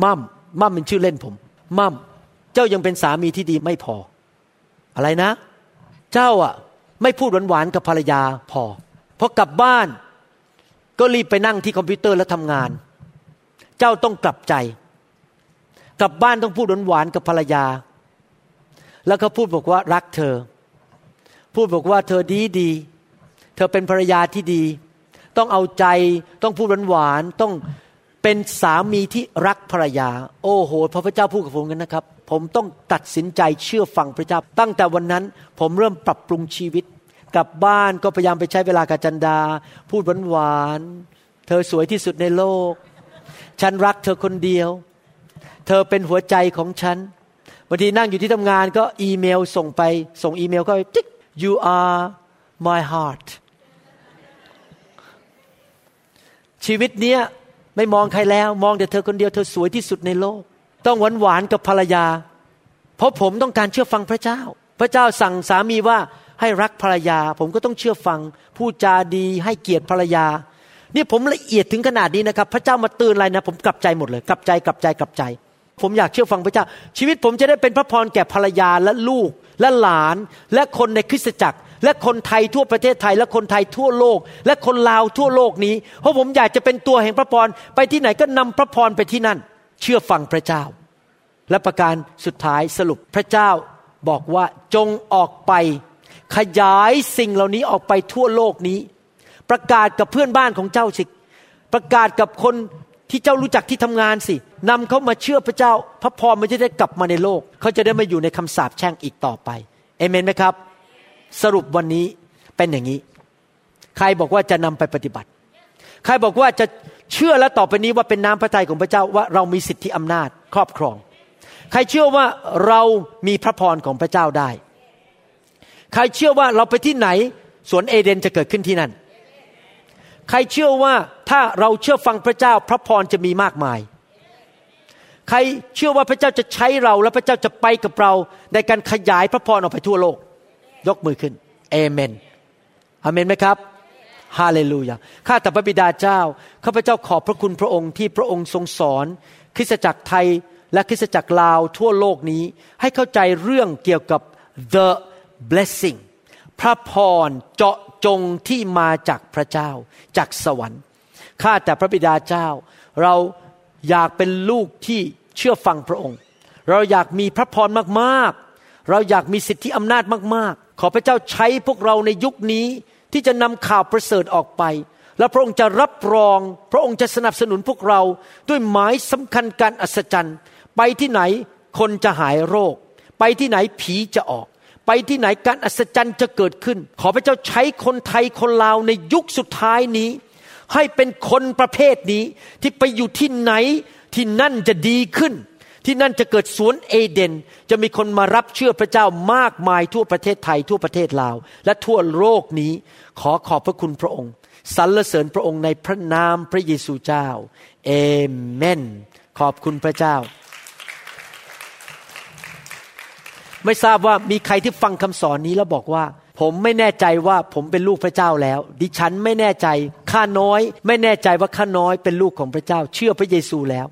มั่มมั่มเป็นชื่อเล่นผม มั่มจจ้ายังเป็นสามีที่ดีไม่พอ อะไรนะ เจ้าอะไม่พูดหวานๆกับภรรยาพอพอกลับบ้านก็รีบไปนั่งที่คอมพิวเตอร์แล้วทำงาน เจ้าต้องกลับใจ กลับบ้านต้องพูดหวานๆกับภรรยา แล้วก็พูดบอกว่ารักเธอ พูดบอกว่าเธอดีดี ธอเป็นภรรยาที่ดี ต้องเอาใจต้องพูดหวานๆต้องเป็นสามีที่รักภรรยา โอ้โห พระพเจ้าพูดกับผมกันนะครับ ผมต้องตัดสินใจเชื่อฟังพระเจ้า ตั้งแต่วันนั้นผมเริ่มปรับปรุงชีวิต กลับบ้านก็พยายามไปใช้เวลากับจันดา พูดหวานๆเธอสวยที่สุดในโลก ฉันรักเธอคนเดียว เธอเป็นหัวใจของฉันบางทีนั่งอยู่ที่ทำงานก็อีเมลส่งไป ส่งอีเมลก็ไปจิ๊ก you are my heart ชีวิตเนี้ยไม่มองใครแล้ว มองแต่เธอคนเดียวเธอสวยที่สุดในโลก ต้องหวานหวานกับภรรยา เพราะผมต้องการเชื่อฟังพระเจ้า พระเจ้าสั่งสามีว่าให้รักภรรยา ผมก็ต้องเชื่อฟังพูดจาดีให้เกียรติภรรยานี่ผมละเอียดถึงขนาดนี้นะครับ พระเจ้ามาเตือนอะไรนะ ผมกลับใจหมดเลย กลับใจกลับใจกลับใจ ผมอยากเชื่อฟังพระเจ้า ชีวิตผมจะได้เป็นพระพรแก่ภรรยาและลูกและหลาน และคนในคริสตจักร และคนไทยทั่วประเทศไทย และคนไทยทั่วโลก และคนลาวทั่วโลกนี้ เพราะผมอยากจะเป็นตัวแห่งพระพรไปที่ไหนก็นำพระพรไปที่นั่น เชื่อฟังพระเจ้า และประการสุดท้ายสรุปพระเจ้าบอกว่าจงออกไป ขยายสิ่งเหล่านี้ออกไปทั่วโลกนี้ ประกาศกับเพื่อนบ้านของเจ้าสิประกาศกับคนที่เจ้ารู้จักที่ทำงานสินำเขามาเชื่อพระเจ้า พระพรมันจะได้กลับมาในโลก เขาจะได้ม่อยู่ในคำสาปแช่งอีกต่อไปเอเมนไหมครับ สรุปวันนี้เป็นอย่างนี้ ใครบอกว่าจะนำไปปฏิบัติ ใครบอกว่าจะเชื่อและต่อไปนี้ว่าเป็นน้ำพระทัยของพระเจ้าว่าเรามีสิทธิอำนาจครอบครอง ใครเชื่อว่าเรามีพระพรของพระเจ้าได้ ใครเชื่อว่าเราไปที่ไหนสวนเอเดนจะเกิดขึ้นที่นั่น ใครเชื่อว่าถ้าเราเชื่อฟังพระเจ้าพระพรจะมีมากมาย ใครเชื่อว่าพระเจ้าจะใช้เราและพระเจ้าจะไปกับเราในการขยายพระพรออกไปทั่วโลก ยกมือขึ้นเอเมนอเมนไหมครับฮาเลลูยาข้าแต่พระบิดาเจ้าข้าพเจ้าขอบพระคุณพระองค์ที่พระองค์ทรงสอน คริสตจักรไทยและคริสตจักรลาวทั่วโลกนี้ ให้เข้าใจเรื่องเกี่ยวกับ the blessing พระพรเจาะจงที่มาจากพระเจ้า จากสวรรค์ข้าแต่พระบิดาเจ้า เราอยากเป็นลูกที่เชื่อฟังพระองค์ เราอยากมีพระพรมากๆ เราอยากมีสิทธิอำนาจมากๆ ขอพระเจ้าใช้พวกเราในยุคนี้ที่จะนำข่าวประเสริฐออกไป และพระองค์จะรับรอง พระองค์จะสนับสนุนพวกเราด้วยหมายสำคัญการอัศจรรย์ ไปที่ไหนคนจะหายโรค ไปที่ไหนผีจะออก ไปที่ไหนการอัศจรรย์จะเกิดขึ้น ขอพระเจ้าใช้คนไทยคนลาวในยุคสุดท้ายนี้ ให้เป็นคนประเภทนี้ที่ไปอยู่ที่ไหนที่นั่นจะดีขึ้น ที่นั่นจะเกิดสวนเอเดน จะมีคนมารับเชื่อพระเจ้ามากมายทั่วประเทศไทยทั่วประเทศลาว และทั่วโลกนี้ขอขอบพระคุณพระองค์สรรเสริญพระองค์ในพระนามพระเยซูเจ้าเอเมน ขอบคุณพระเจ้า ไม่ทราบว่ามีใครที่ฟังคำสอนนี้แล้วบอกว่า ผมไม่แน่ใจว่าผมเป็นลูกพระเจ้าแล้ว ดิฉันไม่แน่ใจข้าน้อย ไม่แน่ใจว่าข้าน้อยเป็นลูกของพระเจ้า เชื่อพระเยซูแล้ว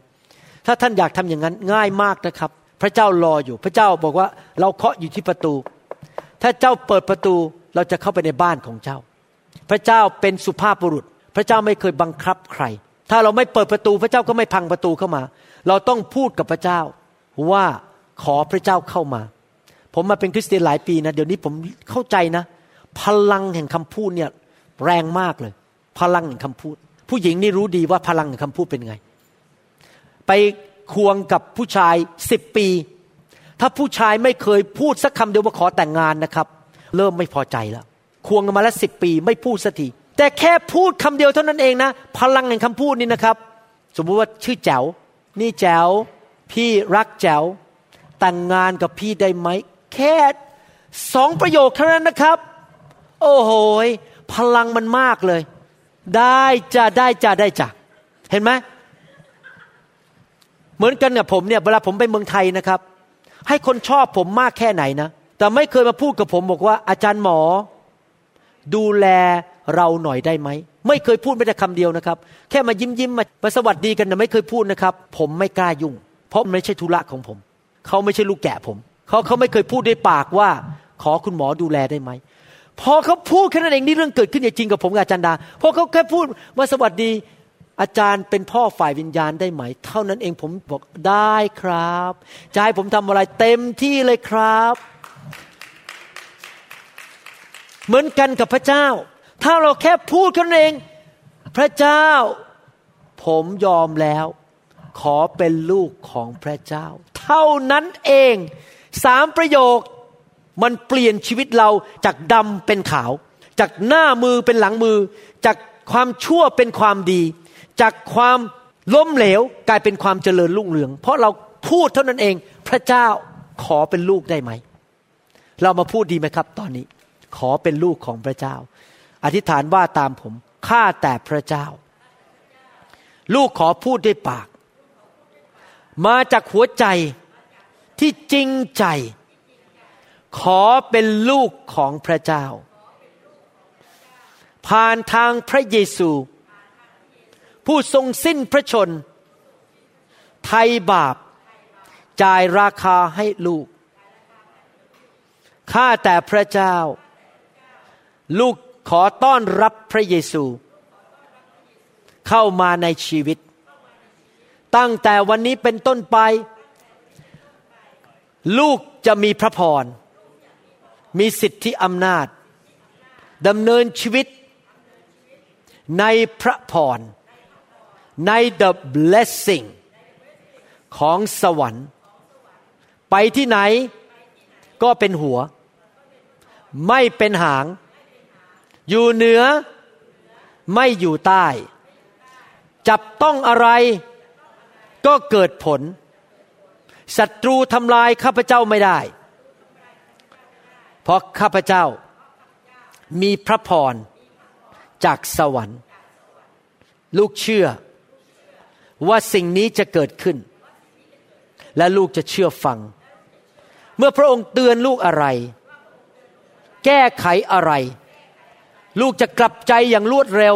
ถ้าท่านอยากทำอย่างนั้นง่ายมากนะครับ พระเจ้ารออยู่ พระเจ้าบอกว่าเราเคาะอยู่ที่ประตู ถ้าเจ้าเปิดประตูเราจะเข้าไปในบ้านของเจ้า พระเจ้าเป็นสุภาพบุรุษ พระเจ้าไม่เคยบังคับใคร ถ้าเราไม่เปิดประตูพระเจ้าก็ไม่พังประตูเข้ามา เราต้องพูดกับพระเจ้าว่าขอพระเจ้าเข้ามา ผมมาเป็นคริสเตียนหลายปีนะ เดี๋ยวนี้ผมเข้าใจนะ พลังแห่งคำพูดเนี่ยแรงมากเลย พลังแห่งคำพูด ผู้หญิงนี่รู้ดีว่าพลังแห่งคำพูดเป็นไง ไปควงกับผู้ชายสิบปี ถ้าผู้ชายไม่เคยพูดสักคำเดียวว่าขอแต่งงานนะครับ เริ่มไม่พอใจแล้ว ควงกันมาแล้วสิบปี ไม่พูดสักทีแต่แค่พูดคำเดียวเท่านั้นเองนะ พลังแห่งคำพูดนี่นะครับ สมมติว่าชื่อแจ๋วนี่แจ๋วพี่รักแจ๋วแต่งงานกับพี่ได้ไหมแค่สองประโยคเท่านั้นนะครับ โอ้โหพลังมันมากเลย ได้จะได้จะได้จะเห็นไหม เหมือนกันกับผมเนี่ยเวลาผมไปเมืองไทยนะครับ ให้คนชอบผมมากแค่ไหนนะ แต่ไม่เคยมาพูดกับผมบอกว่า อาจารย์หมอ ดูแลเราหน่อยได้ไหม ไม่เคยพูดไม่แต่คำเดียวนะครับ แค่มายิ้มยิ้มมาสวัสดีกันนะไม่เคยพูดนะครับ ผมไม่กล้ายุ่ง เพราะมันไม่ใช่ธุระของผม เขาไม่ใช่ลูกแกะผม เขาเขาไม่เคยพูดด้วยปากว่า ขอคุณหมอดูแลได้ไหมพอเขาพูดแค่นั้นเองนี่เรื่องเกิดขึ้นอย่างจริงกับผมกับอาจารย์ดาพอเขาแค่พูดมาสวัสดี อาจารย์เป็นพ่อฝ่ายวิญญาณได้ไหม เท่านั้นเองผมบอกได้ครับจะให้ผมทำอะไรเต็มที่เลยครับ เหมือนกันกับพระเจ้า ถ้าเราแค่พูดกันเอง พระเจ้า ผมยอมแล้ว ขอเป็นลูกของพระเจ้า เท่านั้นเองสามประโยคมันเปลี่ยนชีวิตเราจากดำเป็นขาว จากหน้ามือเป็นหลังมือ จากความชั่วเป็นความดี จากความล้มเหลวกลายเป็นความเจริญรุ่งเรือง เพราะเราพูดเท่านั้นเองพระเจ้าขอเป็นลูกได้ไหม เรามาพูดดีไหมครับ ตอนนี้ขอเป็นลูกของพระเจ้า อธิษฐานว่าตามผมข้าแต่พระเจ้า ลูกขอพูดด้วยปาก มาจากหัวใจที่จริงใจ ขอเป็นลูกของพระเจ้า ผ่านทางพระเยซู ผู้ทรงสิ้นพระชน ไทยบาป จ่ายราคาให้ลูก ข้าแต่พระเจ้า ลูกขอต้อนรับพระเยซู เข้ามาในชีวิต ตั้งแต่วันนี้เป็นต้นไป ลูกจะมีพระพร มีสิทธิอำนาจดำเนินชีวิตในพระพร ใน the blessing ของสวรรค์ ไปที่ไหนก็เป็นหัว ไม่เป็นหาง อยู่เหนือ ไม่อยู่ใต้ จับต้องอะไรก็เกิดผลศัตรูทำลายข้าพเจ้าไม่ได้ เพราะข้าพเจ้า มีพระพรจากสวรรค์ ลูกเชื่อ ว่าสิ่งนี้จะเกิดขึ้น และลูกจะเชื่อฟัง เมื่อพระองค์เตือนลูกอะไร แก้ไขอะไร ลูกจะกลับใจอย่างรวดเร็ว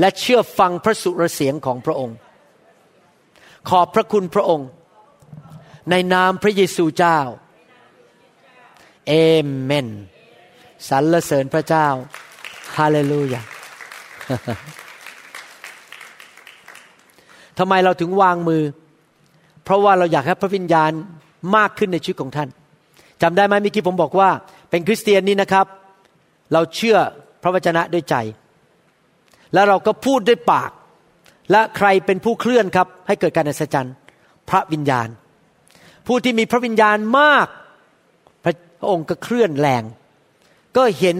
และเชื่อฟังพระสุรเสียงของพระองค์ ขอบพระคุณพระองค์ ในนามพระเยซูเจ้าเอเมนสรรเสริญพระเจ้า ฮาเลลูยา ทำไมเราถึงวางมือ เพราะว่าเราอยากให้พระวิญญาณมากขึ้นในชีวิตของท่านจำได้ไหมเมื่อกี้ผมบอกว่า เป็นคริสเตียนนี่นะครับ เราเชื่อพระวจนะด้วยใจ แล้วเราก็พูดด้วยปาก และใครเป็นผู้เคลื่อนครับ ให้เกิดการอัศจรรย์ พระวิญญาณ ผู้ที่มีพระวิญญาณมาก พระองค์ก็เคลื่อนแรง ก็เห็น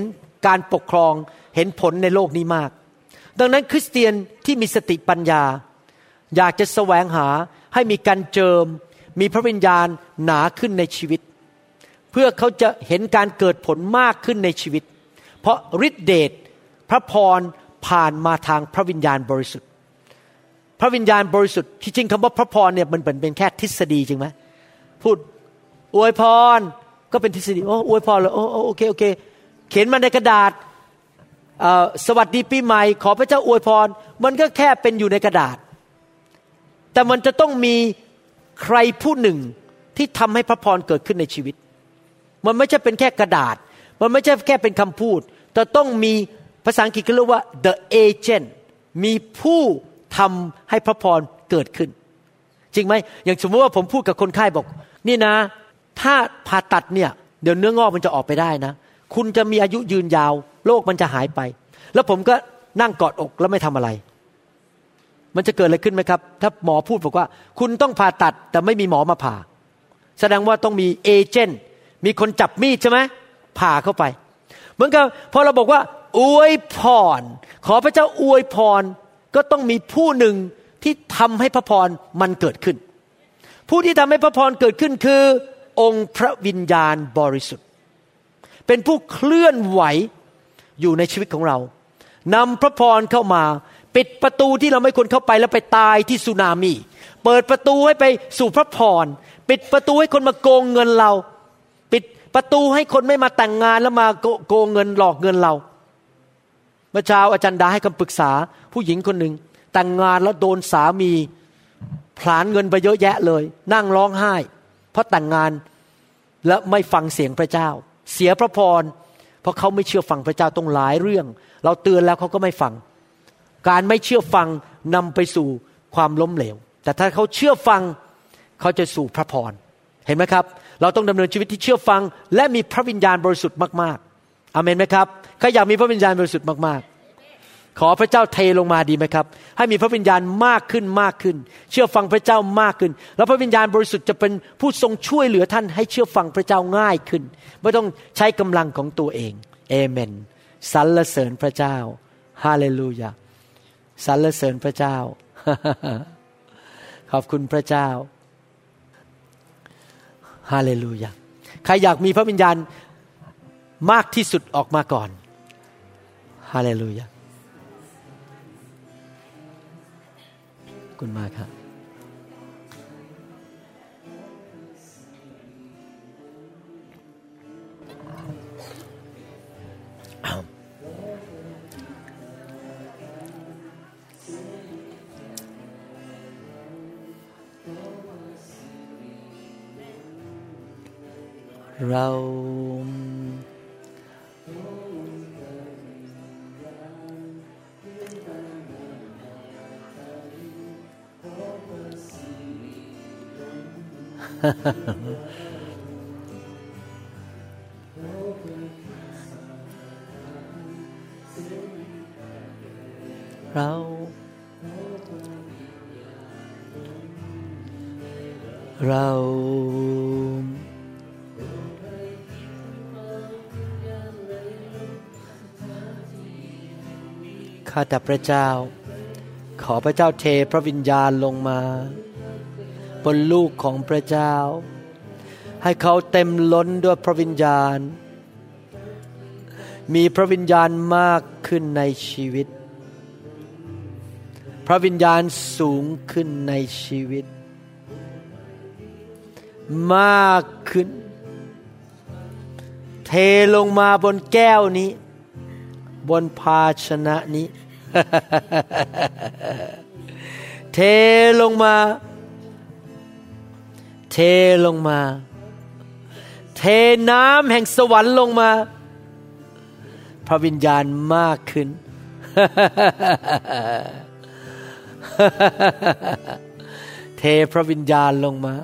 การปกครองเห็นผลในโลกนี้มาก ดังนั้นคริสเตียนที่มีสติปัญญา อยากจะแสวงหาให้มีการเจิม มีพระวิญญาณหนาขึ้นในชีวิต เพื่อเขาจะเห็นการเกิดผลมากขึ้นในชีวิต เพราะฤทธิเดชพระพรผ่านมาทางพระวิญญาณบริสุทธิ์ พระวิญญาณบริสุทธิ์ที่จริงคำว่าพระพรเนี่ยมันเป็นแค่ทฤษฎีจริงไหมพูดอวยพรก็เป็นทฤษฎีโอ้อวยพรเลยโอ้โอเคโอเค เขียนมาในกระดาษสวัสดีปีใหม่ ขอพระเจ้าอวยพร มันก็แค่เป็นอยู่ในกระดาษ แต่มันจะต้องมีใครผู้หนึ่งที่ทำให้พระพรเกิดขึ้นในชีวิต มันไม่ใช่เป็นแค่กระดาษ มันไม่ใช่แค่เป็นคำพูด แต่ต้องมีภาษาอังกฤษเขาเรียกว่า the agent มีผู้ทำให้พระพรเกิดขึ้น จริงไหมอย่างสมมติว่าผมพูดกับคนไข้บอก นี่นะ ถ้าผ่าตัดเนี่ยเดี๋ยวเนื้องอกมันจะออกไปได้นะ คุณจะมีอายุยืนยาว โรคมันจะหายไป แล้วผมก็นั่งกอดอกแล้วไม่ทำอะไร มันจะเกิดอะไรขึ้นไหมครับ ถ้าหมอพูดบอกว่า คุณต้องผ่าตัดแต่ไม่มีหมอมาผ่า แสดงว่าต้องมีเอเจนต์มีคนจับมีดใช่ไหมผ่าเข้าไป เหมือนกับพอเราบอกว่า อวยพร ขอพระเจ้าอวยพร ก็ต้องมีผู้หนึ่งที่ทำให้พระพรมันเกิดขึ้น ผู้ที่ทำให้พระพรเกิดขึ้นคือ องค์พระวิญญาณบริสุทธิ์ เป็นผู้เคลื่อนไหวอยู่ในชีวิตของเรานำพระพรเข้ามา ปิดประตูที่เราไม่ควรเข้าไปแล้วไปตายที่สุนามีเปิดประตูให้ไปสู่พระพร ปิดประตูให้คนมาโกงเงินเรา ปิดประตูให้คนไม่มาแต่งงานแล้วมาโกงเงินหลอกเงินเรา เมื่อเช้าอาจารย์ดาให้คำปรึกษาผู้หญิงคนหนึ่งแต่งงานแล้วโดนสามีผลานเงินไปเยอะแยะเลย นั่งร้องไห้ เพราะแต่งงานและไม่ฟังเสียงพระเจ้า เสียพระพร เพราะเขาไม่เชื่อฟังพระเจ้าตรงหลายเรื่อง เราเตือนแล้วเขาก็ไม่ฟัง การไม่เชื่อฟังนำไปสู่ความล้มเหลว แต่ถ้าเขาเชื่อฟังเขาจะสู่พระพร เห็นไหมครับ เราต้องดำเนินชีวิตที่เชื่อฟัง และมีพระวิญญาณบริสุทธิ์มากๆอเมนไหมครับใครอยากมีพระวิญญาณบริสุทธิ์มากๆ ขอพระเจ้าเทลงมาดีไหมครับ ให้มีพระวิญญาณมากขึ้นมากขึ้น เชื่อฟังพระเจ้ามากขึ้น แล้วพระวิญญาณบริสุทธิ์จะเป็นผู้ทรงช่วยเหลือท่านให้เชื่อฟังพระเจ้าง่ายขึ้น ไม่ต้องใช้กำลังของตัวเองเอเมนสรรเสริญพระเจ้าฮาเลลูยา สรรเสริญพระเจ้า ขอบคุณพระเจ้าฮาเลลูยาใครอยากมีพระวิญญาณมากที่สุดออกมาก่อนฮาเลลูยาคุณมากครับเรา ราเข้าแต่พระเจ้า ขอพระเจ้าเทพระวิญญาณลงมา บนลูกของพระเจ้า ให้เขาเต็มล้นด้วยพระวิญญาณ มีพระวิญญาณมากขึ้นในชีวิต พระวิญญาณสูงขึ้นในชีวิต มากขึ้น เทลงมาบนแก้วนี้ บนภาชนะนี้ เทลงมา เทลงมา เทน้ำแห่งสวรรค์ลงมา พระวิญญาณมากขึ้น เทพระวิญญาณลงมา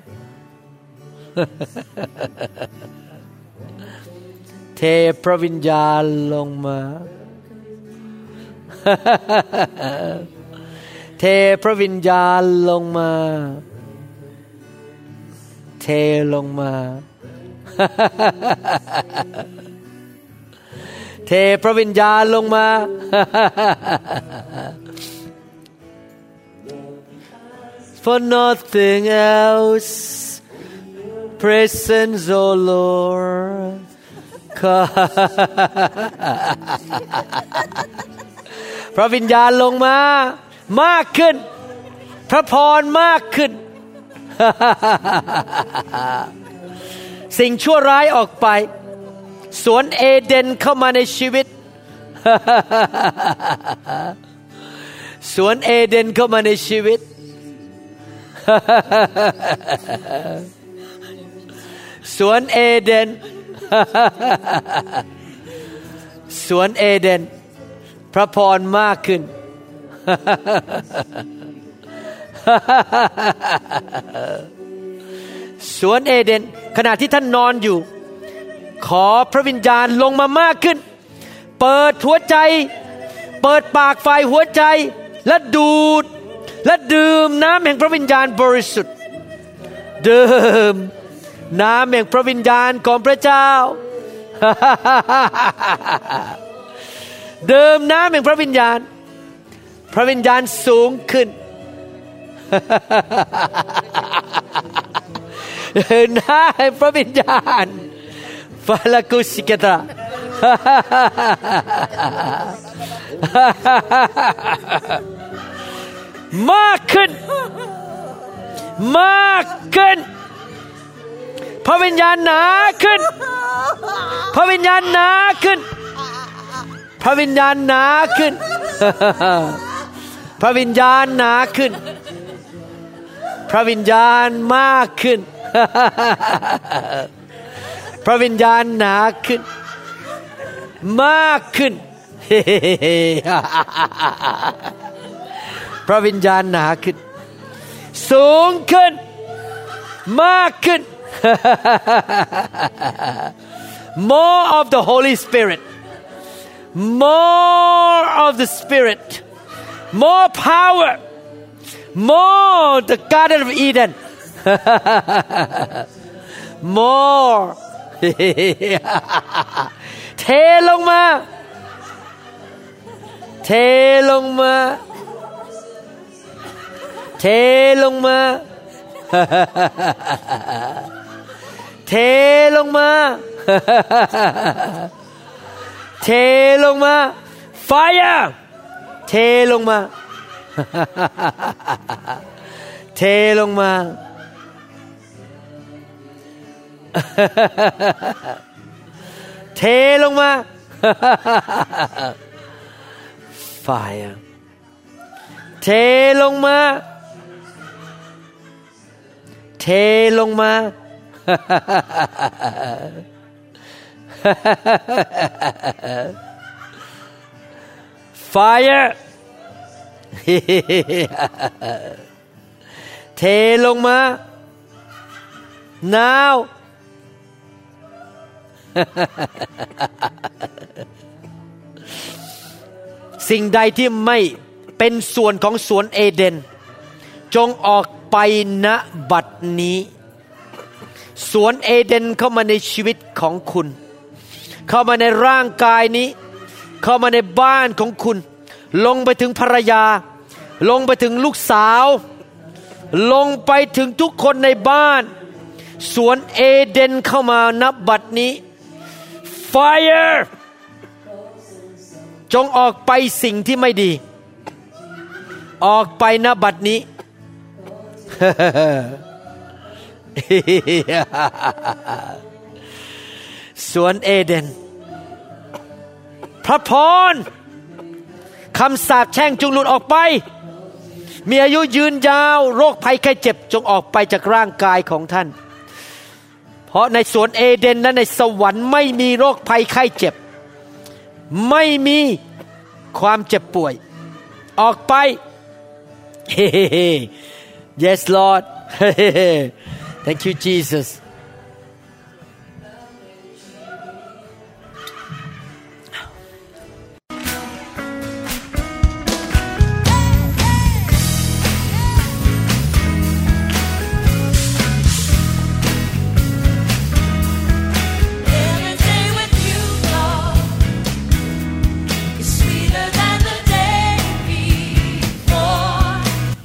เทพระวิญญาณลงมา เทพระวิญญาณลงมา เทลงมา เทพระวิญญาณลงมา For nothing else presence O Lord พระวิญญาณลงมามากขึ้น พระพรมากขึ้น สิ่งชั่วร้ายออกไป สวนเอเดนเข้ามาในชีวิต สวนเอเดนเข้ามาในชีวิต สวนเอเดน สวนเอเดน พระพรมากขึ้น สวนเอเดน ขณะที่ท่านนอนอยู่ ขอพระวิญญาณลงมามากขึ้น เปิดหัวใจ เปิดปากไฟหัวใจ และดูด และดื่มน้ำแห่งพระวิญญาณบริสุทธิ์ดื่มน้ำแห่งพระวิญญาณของพระเจ้า ดื่มน้ำแห่งพระวิญญาณ พระวิญญาณสูงขึ้นน้ำแห่งพระวิญญาณฟาลกุสิกตามากขึ้น มากขึ้น พระวิญญาณหนาขึ้น พระวิญญาณหนาขึ้น พระวิญญาณหนาขึ้น พระวิญญาณหนาขึ้น พระวิญญาณมากขึ้น พระวิญญาณหนาขึ้น มากขึ้น พระวิญญาณหนาขึ้น สูงขึ้น มากขึ้น more of the Holy Spirit more of the Spirit more power more the Garden of Eden more เทลงมา เทลงมา เทลงมา เทลงมา เทลงมา fire เทลงมา เทลงมา เทลงมา fire เทลงมา เทลงมา fire เทลงมา now สิ่งใดที่ไม่เป็นส่วนของสวนเอเดน จงออกไปณบัดนี้ สวนเอเดนเข้ามาในชีวิตของคุณ เข้ามาในร่างกายนี้ เข้ามาในบ้านของคุณ ลงไปถึงภรรยา ลงไปถึงลูกสาว ลงไปถึงทุกคนในบ้าน สวนเอเดนเข้ามานับบัดนี้ fire จงออกไปสิ่งที่ไม่ดี ออกไปณบัดนี้ สวนเอเดน พระพรคำสาปแช่งจงหลุดออกไป มีอายุยืนยาว โรคภัยไข้เจ็บจงออกไปจากร่างกายของท่าน เพราะในสวนเอเดนและในสวรรค์ไม่มีโรคภัยไข้เจ็บ ไม่มีความเจ็บป่วย ออกไปเฮ้ yes Lord thank you Jesus